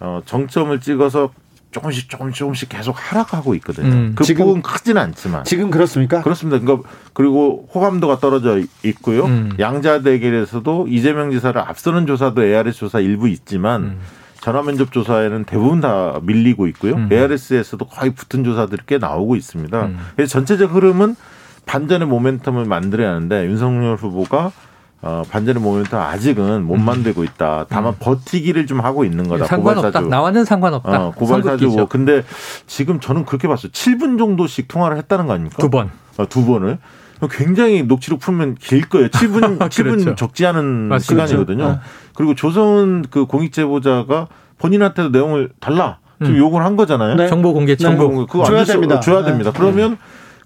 어, 정점을 찍어서 조금씩 조금씩 조금씩 계속 하락하고 있거든요. 음. 그 지금- 폭은 크지는 않지만 지금 그렇습니까? 그렇습니다. 그러니까 그리고 호감도가 떨어져 있고요. 음. 양자 대결에서도 이재명 지사를 앞서는 조사도 ARS 조사 일부 있지만 음. 전화 면접 조사에는 대부분 다 밀리고 있고요. 음. ARS에서도 거의 붙은 조사들이 꽤 나오고 있습니다. 음. 그래서 전체적 흐름은 반전의 모멘텀을 만들어야 하는데 윤석열 후보가 어, 반전의 모멘텀 아직은 못 만들고 있다. 다만 버티기를 좀 하고 있는 거다. 음. 상관없다. 고발사주. 나와는 상관없다. 어, 고발사주. 선긋기죠. 뭐. 근데 지금 저는 그렇게 봤어요. 7분 정도씩 통화를 했다는 거 아닙니까? 두 번. 어, 두 번을. 굉장히 녹취록 풀면 길 거예요. 7분, 7분 [LAUGHS] 그렇죠. 적지 않은 맞습니다. 시간이거든요. 어. 그리고 조성은 그 공익제보자가 본인한테도 내용을 달라. 지금 음. 요구를 한 거잖아요. 네. 정보 공개 정보 청구. 공개. 그거 줘야. 됩니다. 어, 줘야 네. 됩니다. 그러면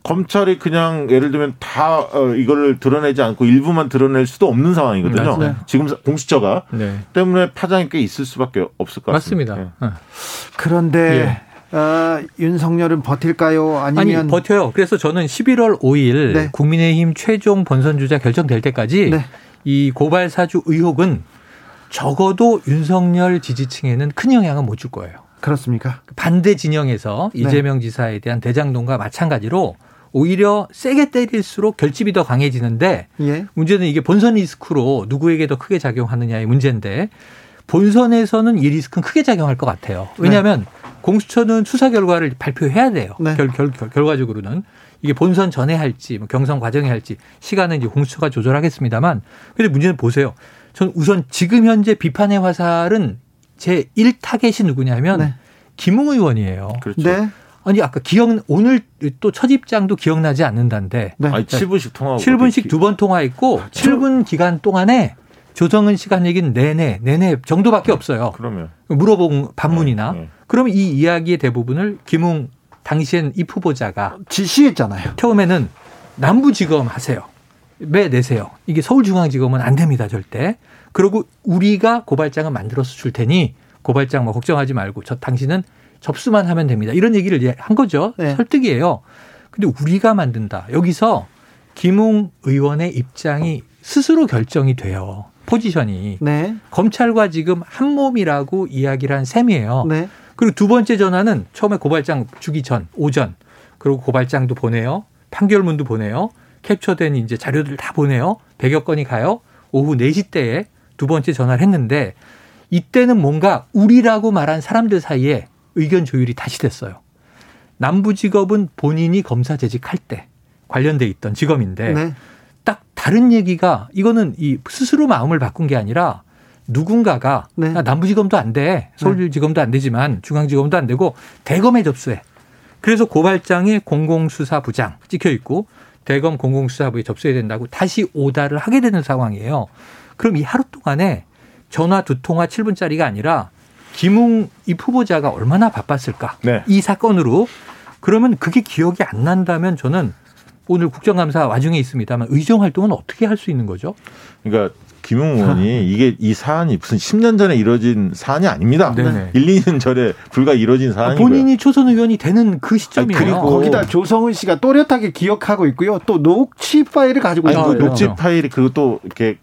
검찰이 그냥 예를 들면 다 어, 이거를 드러내지 않고 일부만 드러낼 수도 없는 상황이거든요. 네. 지금 공수처가 네. 때문에 파장이 꽤 있을 수밖에 없을 것 같습니다. 맞습니다. 예. 어. 그런데 어, 윤석열은 버틸까요? 아니면 아니 버텨요. 그래서 저는 11월 5일 네. 국민의힘 최종 본선 주자 결정될 때까지 네. 이 고발 사주 의혹은 적어도 윤석열 지지층에는 큰 영향은 못 줄 거예요. 그렇습니까? 반대 진영에서 네. 이재명 지사에 대한 대장동과 마찬가지로 오히려 세게 때릴수록 결집이 더 강해지는데 예. 문제는 이게 본선 리스크로 누구에게 더 크게 작용하느냐의 문제인데 본선에서는 이 리스크는 크게 작용할 것 같아요. 왜냐하면 공수처는 수사 결과를 발표해야 돼요. 네. 결, 결, 결, 결과적으로는 이게 본선 전에 할지 뭐 경선 과정에 할지 시간은 이제 공수처가 조절하겠습니다만 근데 문제는 보세요. 전 우선 지금 현재 비판의 화살은 제 1타겟이 누구냐면 네. 김웅 의원이에요. 그렇죠. 네. 아니 아까 기억 오늘 또 첫 입장도 기억나지 않는다는데 네. 아니 7분씩 통화하고 7분씩 두 번 통화했고 아, 7분 기간 동안에 조정은 시간 얘기는 내내 내내 정도밖에 없어요. 그러면 물어본 반문이나 네, 네. 그러면 이 이야기의 대부분을 김웅 당시엔 이 후보자가 지시했잖아요. 처음에는 남부지검 하세요. 매 내세요. 이게 서울중앙지검은 안 됩니다 절대. 그리고 우리가 고발장을 만들어서 줄 테니 고발장 뭐 걱정하지 말고 저 당신은 접수만 하면 됩니다. 이런 얘기를 이제 한 거죠. 네. 설득이에요. 근데 우리가 만든다. 여기서 김웅 의원의 입장이 스스로 결정이 돼요. 포지션이. 네. 검찰과 지금 한 몸이라고 이야기를 한 셈이에요. 네. 그리고 두 번째 전화는 처음에 고발장 주기 전 오전 그리고 고발장도 보내요. 판결문도 보내요. 캡처된 이제 자료들 다 보내요. 100여 건이 가요. 오후 4시 때에 두 번째 전화를 했는데 이때는 뭔가 우리라고 말한 사람들 사이에 의견 조율이 다시 됐어요. 남부지검은 본인이 검사 재직할 때 관련돼 있던 직업인데 네. 딱 다른 얘기가 이거는 이 스스로 마음을 바꾼 게 아니라 누군가가 네. 야, 남부지검도 안 돼. 서울지검도 안 되지만 중앙지검도 안 되고 대검에 접수해. 그래서 고발장에 공공수사부장 찍혀 있고 대검 공공수사부에 접수해야 된다고 다시 오다를 하게 되는 상황이에요. 그럼 이 하루 동안에 전화 두 통화 7분짜리가 아니라 김웅 이 후보자가 얼마나 바빴을까? 네. 이 사건으로 그러면 그게 기억이 안 난다면 저는 오늘 국정감사 와중에 있습니다만 의정 활동은 어떻게 할 수 있는 거죠? 그러니까 김용 의원이 이게 이 사안이 무슨 10년 전에 이뤄진 사안이 아닙니다. 네네. 1, 2년 전에 불과 이뤄진 사안이고요. 본인이 초선 의원이 되는 그 시점이에요. 아니, 그리고 거기다 조성은 씨가 또렷하게 기억하고 있고요. 또 녹취 파일을 가지고 아니, 있어요. 그 녹취 파일이 그리고 또 이렇게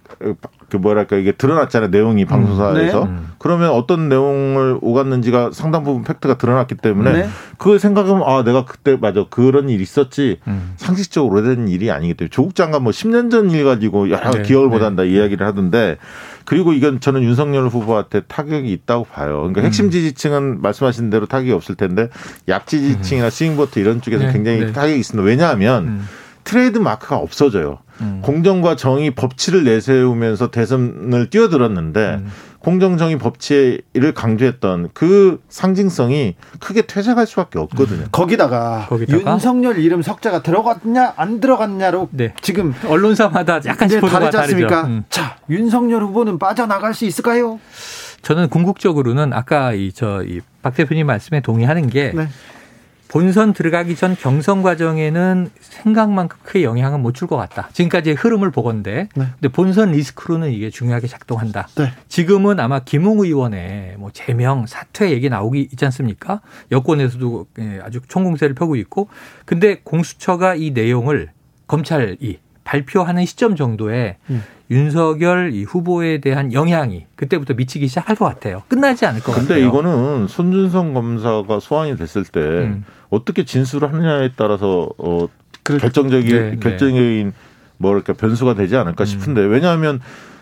그 뭐랄까 이게 드러났잖아요 내용이 방송사에서 네. 그러면 어떤 내용을 오갔는지가 상당 부분 팩트가 드러났기 때문에 네. 그걸 생각하면 아 내가 그때 맞아 그런 일이 있었지 음. 상식적으로 오래된 일이 아니기 때문에 조국 장관 뭐 10년 전 일 가지고 여러 네, 기억을 네. 못한다 이야기를 하던데 그리고 이건 저는 윤석열 후보한테 타격이 있다고 봐요. 그러니까 음. 핵심 지지층은 말씀하신 대로 타격이 없을 텐데 약 지지층이나 스윙보트 이런 쪽에서 네, 굉장히 네. 타격이 있습니다. 왜냐하면 음. 트레이드 마크가 없어져요. 음. 공정과 정의 법치를 내세우면서 대선을 뛰어들었는데 음. 공정 정의 법치를 강조했던 그 상징성이 크게 퇴색할 수밖에 없거든요. 거기다가, 거기다가? 윤석열 이름 석자가 들어갔냐 안 들어갔냐로 네. 지금 언론사마다 약간씩 이제 보도가 다르지 않습니까? 음. 자, 윤석열 후보는 빠져나갈 수 있을까요? 저는 궁극적으로는 아까 이 저이박 대표님 말씀에 동의하는 게 네. 본선 들어가기 전 경선 과정에는 생각만큼 크게 영향은 못 줄 것 같다. 지금까지의 흐름을 보건데, 네. 근데 본선 리스크로는 이게 중요하게 작동한다. 네. 지금은 아마 김웅 의원의 뭐 제명 사퇴 얘기 나오기 있지 않습니까? 여권에서도 예, 아주 총공세를 펴고 있고, 근데 공수처가 이 내용을 검찰이 발표하는 시점 정도에 음. 윤석열 이 후보에 대한 영향이 그때부터 미치기 시작할 것 같아요. 끝나지 않을 것 근데 같아요. 이거는 손준성 검사가 소환이 됐을 때 음. 어떻게 진술을 하느냐에 따라서 어 그렇죠. 결정적인 네, 네. 결정적인 뭐랄까 변수가 되지 않을까 싶은데 왜냐하면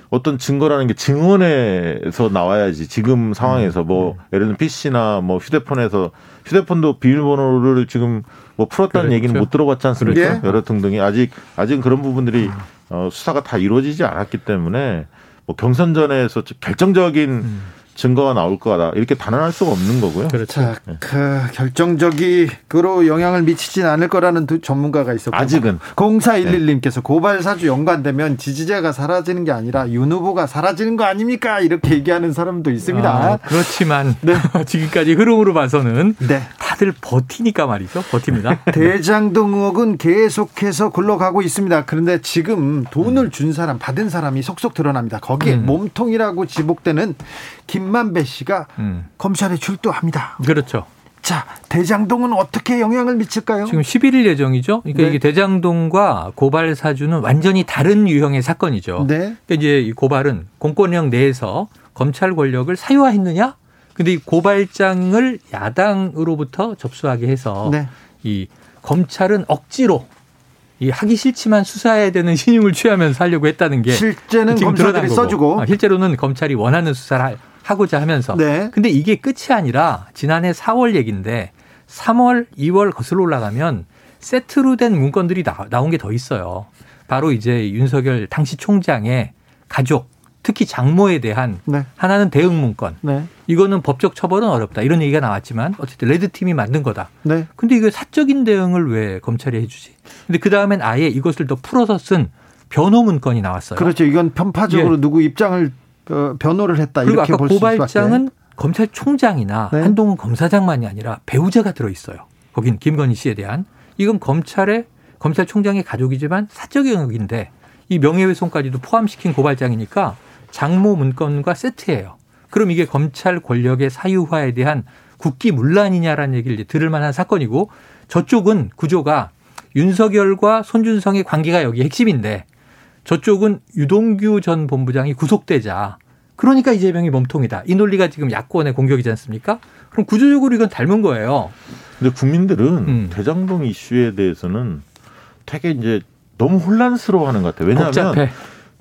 어떤 증거라는 게 증언에서 나와야지 지금 상황에서 뭐 음. 예를 들면 PC나 뭐 휴대폰에서 휴대폰도 비밀번호를 지금 뭐 풀었다는 그렇죠. 얘기는 못 들어봤지 않습니까? 그렇죠. 여러 등등이 아직 아직 그런 부분들이 어, 수사가 다 이루어지지 않았기 때문에 뭐 경선 전에서 결정적인 음. 증거가 나올 거다 이렇게 단언할 수가 없는 거고요. 그렇죠. 자, 그 결정적으로 영향을 미치진 않을 거라는 두 전문가가 있었고 아직은 0411님께서 고발 사주 연관되면 지지자가 사라지는 게 아니라 윤 후보가 사라지는 거 아닙니까? 이렇게 얘기하는 사람도 있습니다. 아, 그렇지만 네. [LAUGHS] 지금까지 흐름으로 봐서는 네. 다들 버티니까 말이죠. 버팁니다. [LAUGHS] 대장동 의혹은 계속해서 굴러가고 있습니다. 그런데 지금 돈을 준 사람, 받은 사람이 속속 드러납니다. 거기에 음. 몸통이라고 지목되는 김 만배 씨가 음. 검찰에 출두합니다. 그렇죠. 자, 대장동은 어떻게 영향을 미칠까요? 지금 11일 예정이죠. 그러니까 네. 이게 대장동과 고발 사주는 완전히 다른 유형의 사건이죠. 네. 그러니까 이제 이 고발은 공권력 내에서 검찰 권력을 사유화했느냐? 근데 이 고발장을 야당으로부터 접수하게 해서 네. 이 검찰은 억지로 이 하기 싫지만 수사해야 되는 [LAUGHS] 신용을 취하면서 하려고 했다는 게 실제는 거고. 써주고. 아, 실제로는 검찰이 원하는 수사를 하- 하고자 하면서. 네. 근데 이게 끝이 아니라 지난해 4월 얘기인데 3월, 2월 거슬러 올라가면 세트로 된 문건들이 나, 나온 게 더 있어요. 바로 이제 윤석열 당시 총장의 가족, 특히 장모에 대한 네. 하나는 대응 문건. 네. 이거는 법적 처벌은 어렵다. 이런 얘기가 나왔지만 어쨌든 레드팀이 만든 거다. 네. 근데 이거 사적인 대응을 왜 검찰이 해주지? 근데 그 다음엔 아예 이것을 더 풀어서 쓴 변호 문건이 나왔어요. 그렇죠. 이건 편파적으로 누구 입장을 어, 변호를 했다 그리고 이렇게 아까 볼수 있을 고발장은 검찰총장이나 네. 한동훈 검사장만이 아니라 배우자가 들어 있어요. 거긴 김건희 씨에 대한 이건 검찰의 검찰총장의 가족이지만 사적 영역인데 이 명예훼손까지도 포함시킨 고발장이니까 장모 문건과 세트예요. 그럼 이게 검찰 권력의 사유화에 대한 국기 문란이냐라는 얘기를 이제 들을 만한 사건이고 저쪽은 구조가 윤석열과 손준성의 관계가 여기 핵심인데 저쪽은 유동규 전 본부장이 구속되자 그러니까 이재명이 몸통이다. 이 논리가 지금 야권의 공격이지 않습니까? 그럼 구조적으로 이건 닮은 거예요. 근데 국민들은 음. 대장동 이슈에 대해서는 되게 이제 너무 혼란스러워하는 것 같아요. 왜냐하면 복잡해.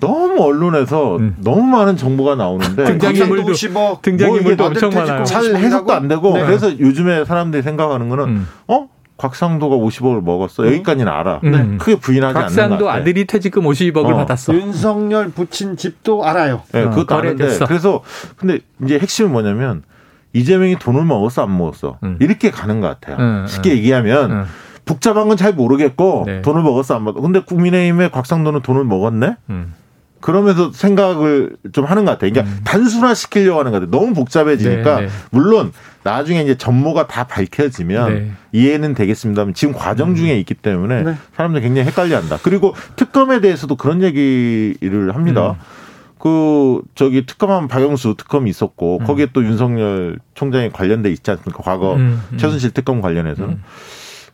너무 언론에서 음. 너무 많은 정보가 나오는데 [LAUGHS] 등장인물도 뭐 등장인물도 뭐 엄청 많아요. 잘 해석도 안 되고 네. 그래서 요즘에 사람들이 생각하는 거는 음. 어 곽상도가 50억을 먹었어 여기까지는 알아. 음. 크게 부인하지 않는 것 박상도 같아. 아들이 퇴직금 50억을 어. 받았어. 윤석열 붙인 집도 알아요. 네, 어, 그것도 아는데. 그래서 근데 이제 핵심은 뭐냐면 이재명이 돈을 먹었어 안 먹었어 음. 이렇게 가는 것 같아요. 음, 쉽게 음. 얘기하면 음. 복잡한 건 잘 모르겠고 네. 돈을 먹었어 안 먹었어. 근데 국민의힘의 곽상도는 돈을 먹었네. 음. 그러면서 생각을 좀 하는 것 같아요. 그러니까 단순화 시키려고 하는 것 같아요. 너무 복잡해지니까 네, 네. 물론 나중에 이제 전모가 다 밝혀지면 네. 이해는 되겠습니다만 지금 과정 중에 있기 때문에 네. 사람들 이 굉장히 헷갈려한다. 그리고 특검에 대해서도 그런 얘기를 합니다. 음. 그 저기 특검하면 박영수 특검이 있었고 음. 거기에 또 윤석열 총장이 관련돼 있지 않습니까? 과거 음, 음. 최순실 특검 관련해서는 음.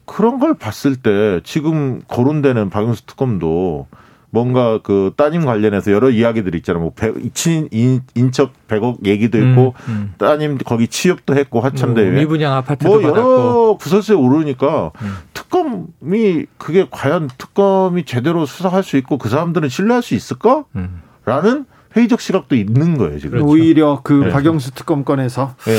그런 걸 봤을 때 지금 거론되는 박영수 특검도 뭔가 그 따님 관련해서 여러 이야기들이 있잖아요. 뭐 백, 친 인, 인척 100억 얘기도 있고 음, 음. 따님 거기 취업도 했고 뭐 화천대유에 미분양 아파트도 뭐 여러 받았고. 구설수에 오르니까 음. 특검이 그게 과연 특검이 제대로 수사할 수 있고 그 사람들은 신뢰할 수 있을까? 음. 라는 회의적 시각도 있는 거예요, 지금. 그렇죠. 오히려 그 네. 박영수 특검권에서 예.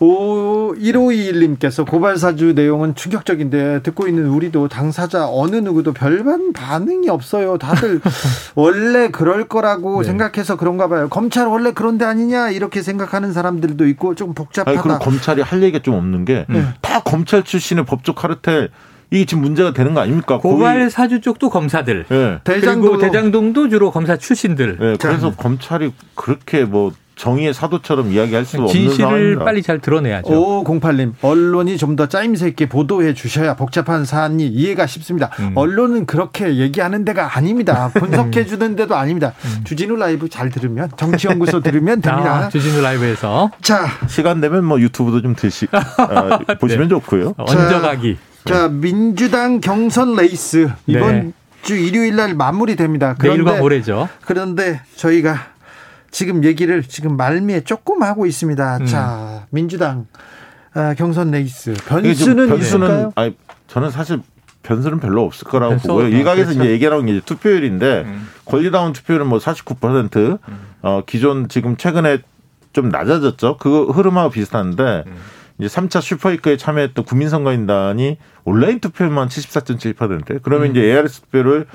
오 1521님께서 고발사주 내용은 충격적인데 듣고 있는 우리도 당사자 어느 누구도 별반 반응이 없어요. 다들 [LAUGHS] 원래 그럴 거라고 네. 생각해서 그런가 봐요. 검찰 원래 그런 데 아니냐 이렇게 생각하는 사람들도 있고 좀 아니, 복잡하다. 그리고 검찰이 할 얘기가 좀 없는 게다 네. 검찰 출신의 법조 카르텔 이게 지금 문제가 되는 거 아닙니까? 고발 사주 쪽도 검사들. 예. 대장동 그리고 대장동도 주로 검사 출신들. 예, 그래서 검찰이 그렇게 뭐 정의의 사도처럼 이야기할 수 없는 진실을 상황입니다. 빨리 잘 드러내야죠. 5508님, 언론이 좀 더 짜임새 있게 보도해 주셔야 복잡한 사안이 이해가 쉽습니다. 음. 언론은 그렇게 얘기하는 데가 아닙니다. [LAUGHS] 분석해 주는 데도 아닙니다. 주진우 라이브 잘 들으면, 정치연구소 들으면 됩니다. 아, 주진우 라이브에서 자, 시간 되면 뭐 유튜브도 좀 드시 [LAUGHS] 어, 보시면 좋고요. 얹어가기. 자, 민주당 경선 레이스 이번 네. 주 일요일 날 마무리됩니다. 내일과 그런데 모레죠. 그런데 저희가 지금 얘기를 지금 말미에 조금 하고 있습니다. 음. 자, 민주당 아, 경선 레이스 변수는 있을까요? 아니, 저는 사실 변수는 별로 없을 거라고 변수 보고요. 일각에서 그렇죠. 이제 얘기 나온 게 이제 투표율인데 음. 권리당원 투표율은 뭐 49%, 어, 기존 지금 최근에 좀 낮아졌죠. 그 흐름하고 비슷한데 음. 이제 3차 슈퍼위크에 참여했던 국민선거인단이 온라인 투표만 74.7%. 그러면 음. 이제 ARS 투표를 어,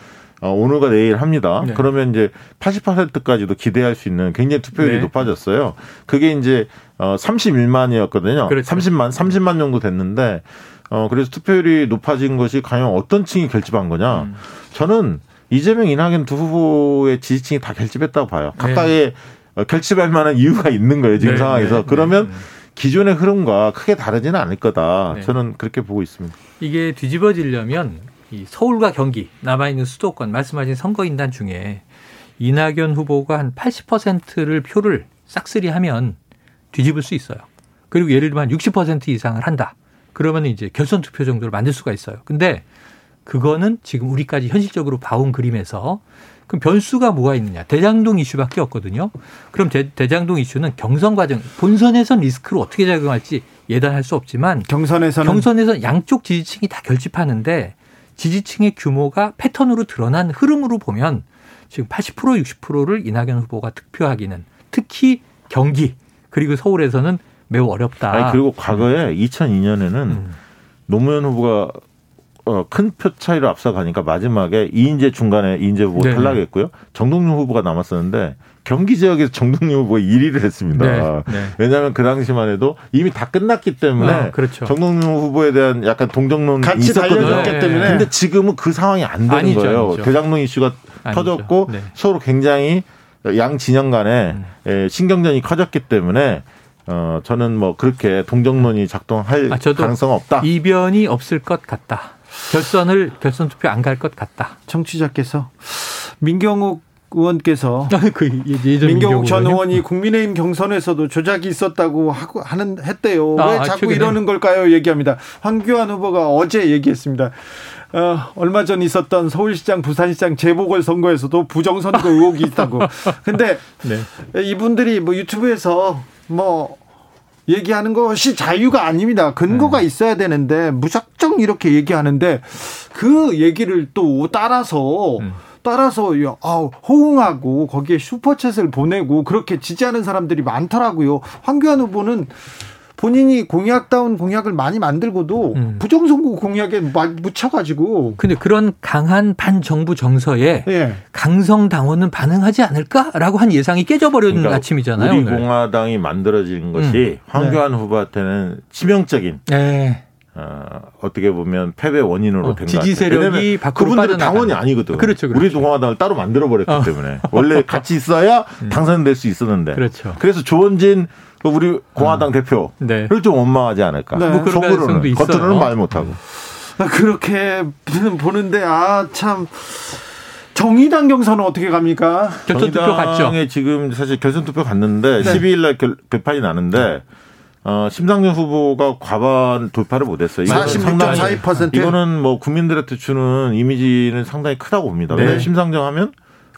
오늘과 내일 합니다. 네. 그러면 이제 80%까지도 기대할 수 있는 굉장히 투표율이 네. 높아졌어요. 그게 이제 어 31만이었거든요. 그렇죠. 30만, 30만 정도 됐는데 어 그래서 투표율이 높아진 것이 과연 어떤 층이 결집한 거냐? 음. 저는 이재명, 이낙연 두 후보의 지지층이 다 결집했다고 봐요. 각각의 어, 결집할 만한 이유가 있는 거예요 지금 네, 상황에서. 네, 그러면 네. 기존의 흐름과 크게 다르지는 않을 거다. 네. 저는 그렇게 보고 있습니다. 이게 뒤집어지려면 이 서울과 경기 남아있는 수도권 말씀하신 선거인단 중에 이낙연 후보가 한 80%를 표를 싹쓸이 하면 뒤집을 수 있어요. 그리고 예를 들면 60% 이상을 한다. 그러면 이제 결선 투표 정도를 만들 수가 있어요. 근데 그거는 지금 우리까지 현실적으로 봐온 그림에서 그럼 변수가 뭐가 있느냐? 대장동 이슈밖에 없거든요. 그럼 대, 대장동 이슈는 경선 과정 본선에선 리스크로 어떻게 작용할지 예단할 수 없지만 경선에서는 경선에서 양쪽 지지층이 다 결집하는데 지지층의 규모가 패턴으로 드러난 흐름으로 보면 지금 80% 60%를 이낙연 후보가 득표하기는 특히 경기 그리고 서울에서는 매우 어렵다. 아니 그리고 과거에 2002년에는 음. 노무현 후보가 어, 큰 표 차이로 앞서가니까 마지막에 이인재 중간에 이인재 후보가 네. 탈락했고요. 정동윤 후보가 남았었는데 경기 지역에서 정동윤 후보가 1위를 했습니다. 네, 네. 왜냐하면 그 당시만 해도 이미 다 끝났기 때문에 아, 그렇죠. 정동윤 후보에 대한 약간 동정론이 같이 있었거든요. 네. 때문에 근데 지금은 그 상황이 안 되는 아니죠, 거예요. 아니죠. 대장동 이슈가 아니죠. 터졌고 네. 서로 굉장히 양 진영 간에 음. 예, 신경전이 커졌기 때문에 어 저는 뭐 그렇게 동정론이 작동할 아, 저도 가능성은 없다. 이변이 없을 것 같다. 결선을 결선 투표 안 갈 것 같다. 청취자께서 민경욱 의원께서 [LAUGHS] 그 예전 민경욱 전? 의원이 국민의힘 경선에서도 조작이 있었다고 하고 하는 했대요. 아, 왜 아, 자꾸 최근에? 이러는 걸까요? 얘기합니다. 황교안 후보가 어제 얘기했습니다. 어, 얼마 전 있었던 서울시장, 부산시장 재보궐 선거에서도 부정선거 [LAUGHS] 의혹이 있다고. 근데 네. 이분들이 뭐 유튜브에서 뭐 얘기하는 것이 자유가 아닙니다. 근거가 네. 있어야 되는데 무작정 이렇게 얘기하는데 그 얘기를 또 따라서 음. 따라서 야, 아, 호응하고 거기에 슈퍼챗을 보내고 그렇게 지지하는 사람들이 많더라고요. 황교안 후보는 본인이 공약다운 공약을 많이 만들고도 음. 부정선거 공약에 막 묻혀가지고 근데 그런 강한 반정부 정서에 예. 강성 당원은 반응하지 않을까라고 한 예상이 깨져버리는 그러니까 아침이잖아요. 우리 오늘. 공화당이 만들어진 것이 황교안 후보한테는 치명적인 네. 어, 어떻게 보면 패배 원인으로 어, 된 지지 것 같아요. 세력이 밖으로 그분들은 빠져나가는. 당원이 아니거든. 그렇죠, 그렇죠. 우리 공화당을 따로 만들어 버렸기 어. 때문에 원래 같이 있어야 당선될 수 있었는데. 그렇죠. 그래서 조원진 그 우리 공화당 대표를 네. 좀 원망하지 않을까. 네. 뭐 그런 가능성도 속으로는 있어요. 겉으로는 말 못하고. 아, 그렇게 보는데 아 참 정의당 경선은 어떻게 갑니까? 결선 투표 갔죠. 정의당에 지금 사실 결선 투표 갔는데 네. 12일 날 결, 결판이 나는데 어, 심상정 후보가 과반 돌파를 못했어요. 이거는 상당히 46.42%. 이거는 뭐 국민들한테 주는 이미지는 상당히 크다고 봅니다. 네. 심상정 하면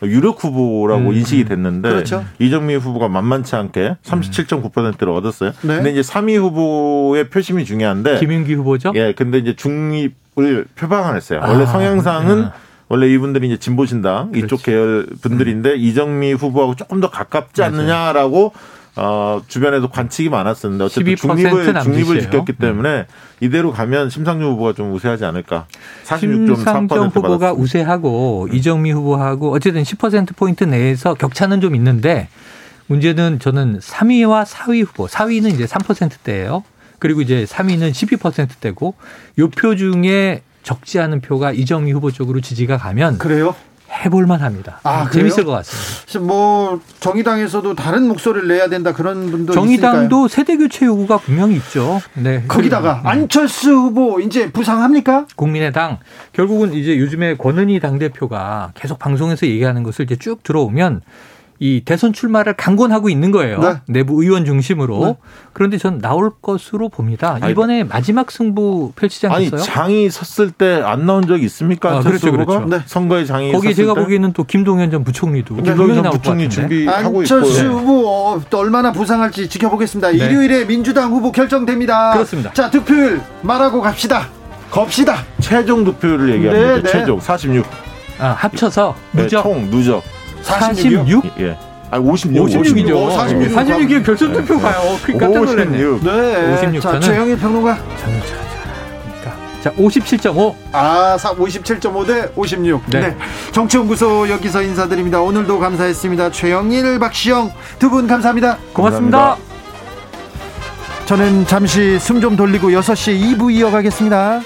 유력 후보라고 음, 인식이 됐는데 그렇죠. 이정미 후보가 만만치 않게 37.9%를 얻었어요. 네. 근데 이제 3위 후보의 표심이 중요한데 김윤기 후보죠. 예, 근데 이제 중립을 표방을 했어요. 원래 아, 성향상은 아. 원래 이분들이 이제 진보신당 이쪽 그렇지. 계열 분들인데 이정미 후보하고 조금 더 가깝지 맞아요. 않느냐라고 어, 주변에도 관측이 많았었는데 어쨌든 12% 중립을. 중립을 지켰기 때문에 이대로 가면 심상정 후보가 좀 우세하지 않을까. 46.4% 심상정 후보가 받았습니다. 우세하고 이정미 후보하고 어쨌든 10% 포인트 내에서 격차는 좀 있는데 문제는 저는 3위와 4위 후보, 4위는 이제 3%대예요. 그리고 이제 3위는 12%대고 요 표 중에 적지 않은 표가 이정미 후보 쪽으로 지지가 가면 그래요? 해볼만 합니다. 아, 재밌을 그래요? 것 같습니다. 뭐 정의당에서도 다른 목소리를 내야 된다 그런 분도 정의당도 세대 교체 요구가 분명히 있죠. 네. 거기다가 음, 안철수 후보 이제 부상합니까? 국민의당 결국은 이제 요즘에 권은희 당 대표가 계속 방송에서 얘기하는 것을 이제 쭉 들어오면 이 대선 출마를 강권하고 있는 거예요. 네. 내부 의원 중심으로. 네. 그런데 전 나올 것으로 봅니다. 아니, 이번에 마지막 승부 펼치지 아니 않겠어요? 장이 섰을 때 안 나온 적이 있습니까? 아, 그렇죠? 그렇죠. 네. 선거에 장이 섰을 제가 때? 보기에는 또 김동연 전 부총리도 김동연 나올 것 부총리. 준비하고 안철수 있고 후보 어, 또 얼마나 부상할지 지켜보겠습니다. 네. 일요일에 민주당 후보 결정됩니다. 그렇습니다. 자 득표율 말하고 갑시다. 겁시다. 최종 득표율을 얘기합니다. 네, 네. 최종 46. 아, 합쳐서 네, 누적 총 누적. 46? 예. 아 56. 56이죠. 오, 46. 46이면 결선 투표 가요. 그 깜짝 놀랐네. 56. 네. 56 자 저는- 최영일 평론가. 저는 그러니까 자, 57.5. 아, 57.5 대 56. 네. 네. 정치연구소 여기서 인사드립니다. 오늘도 감사했습니다. 최영일, 박시영 두 분 감사합니다. 고맙습니다. 감사합니다. 저는 잠시 숨 좀 돌리고 6시 2부 이어가겠습니다.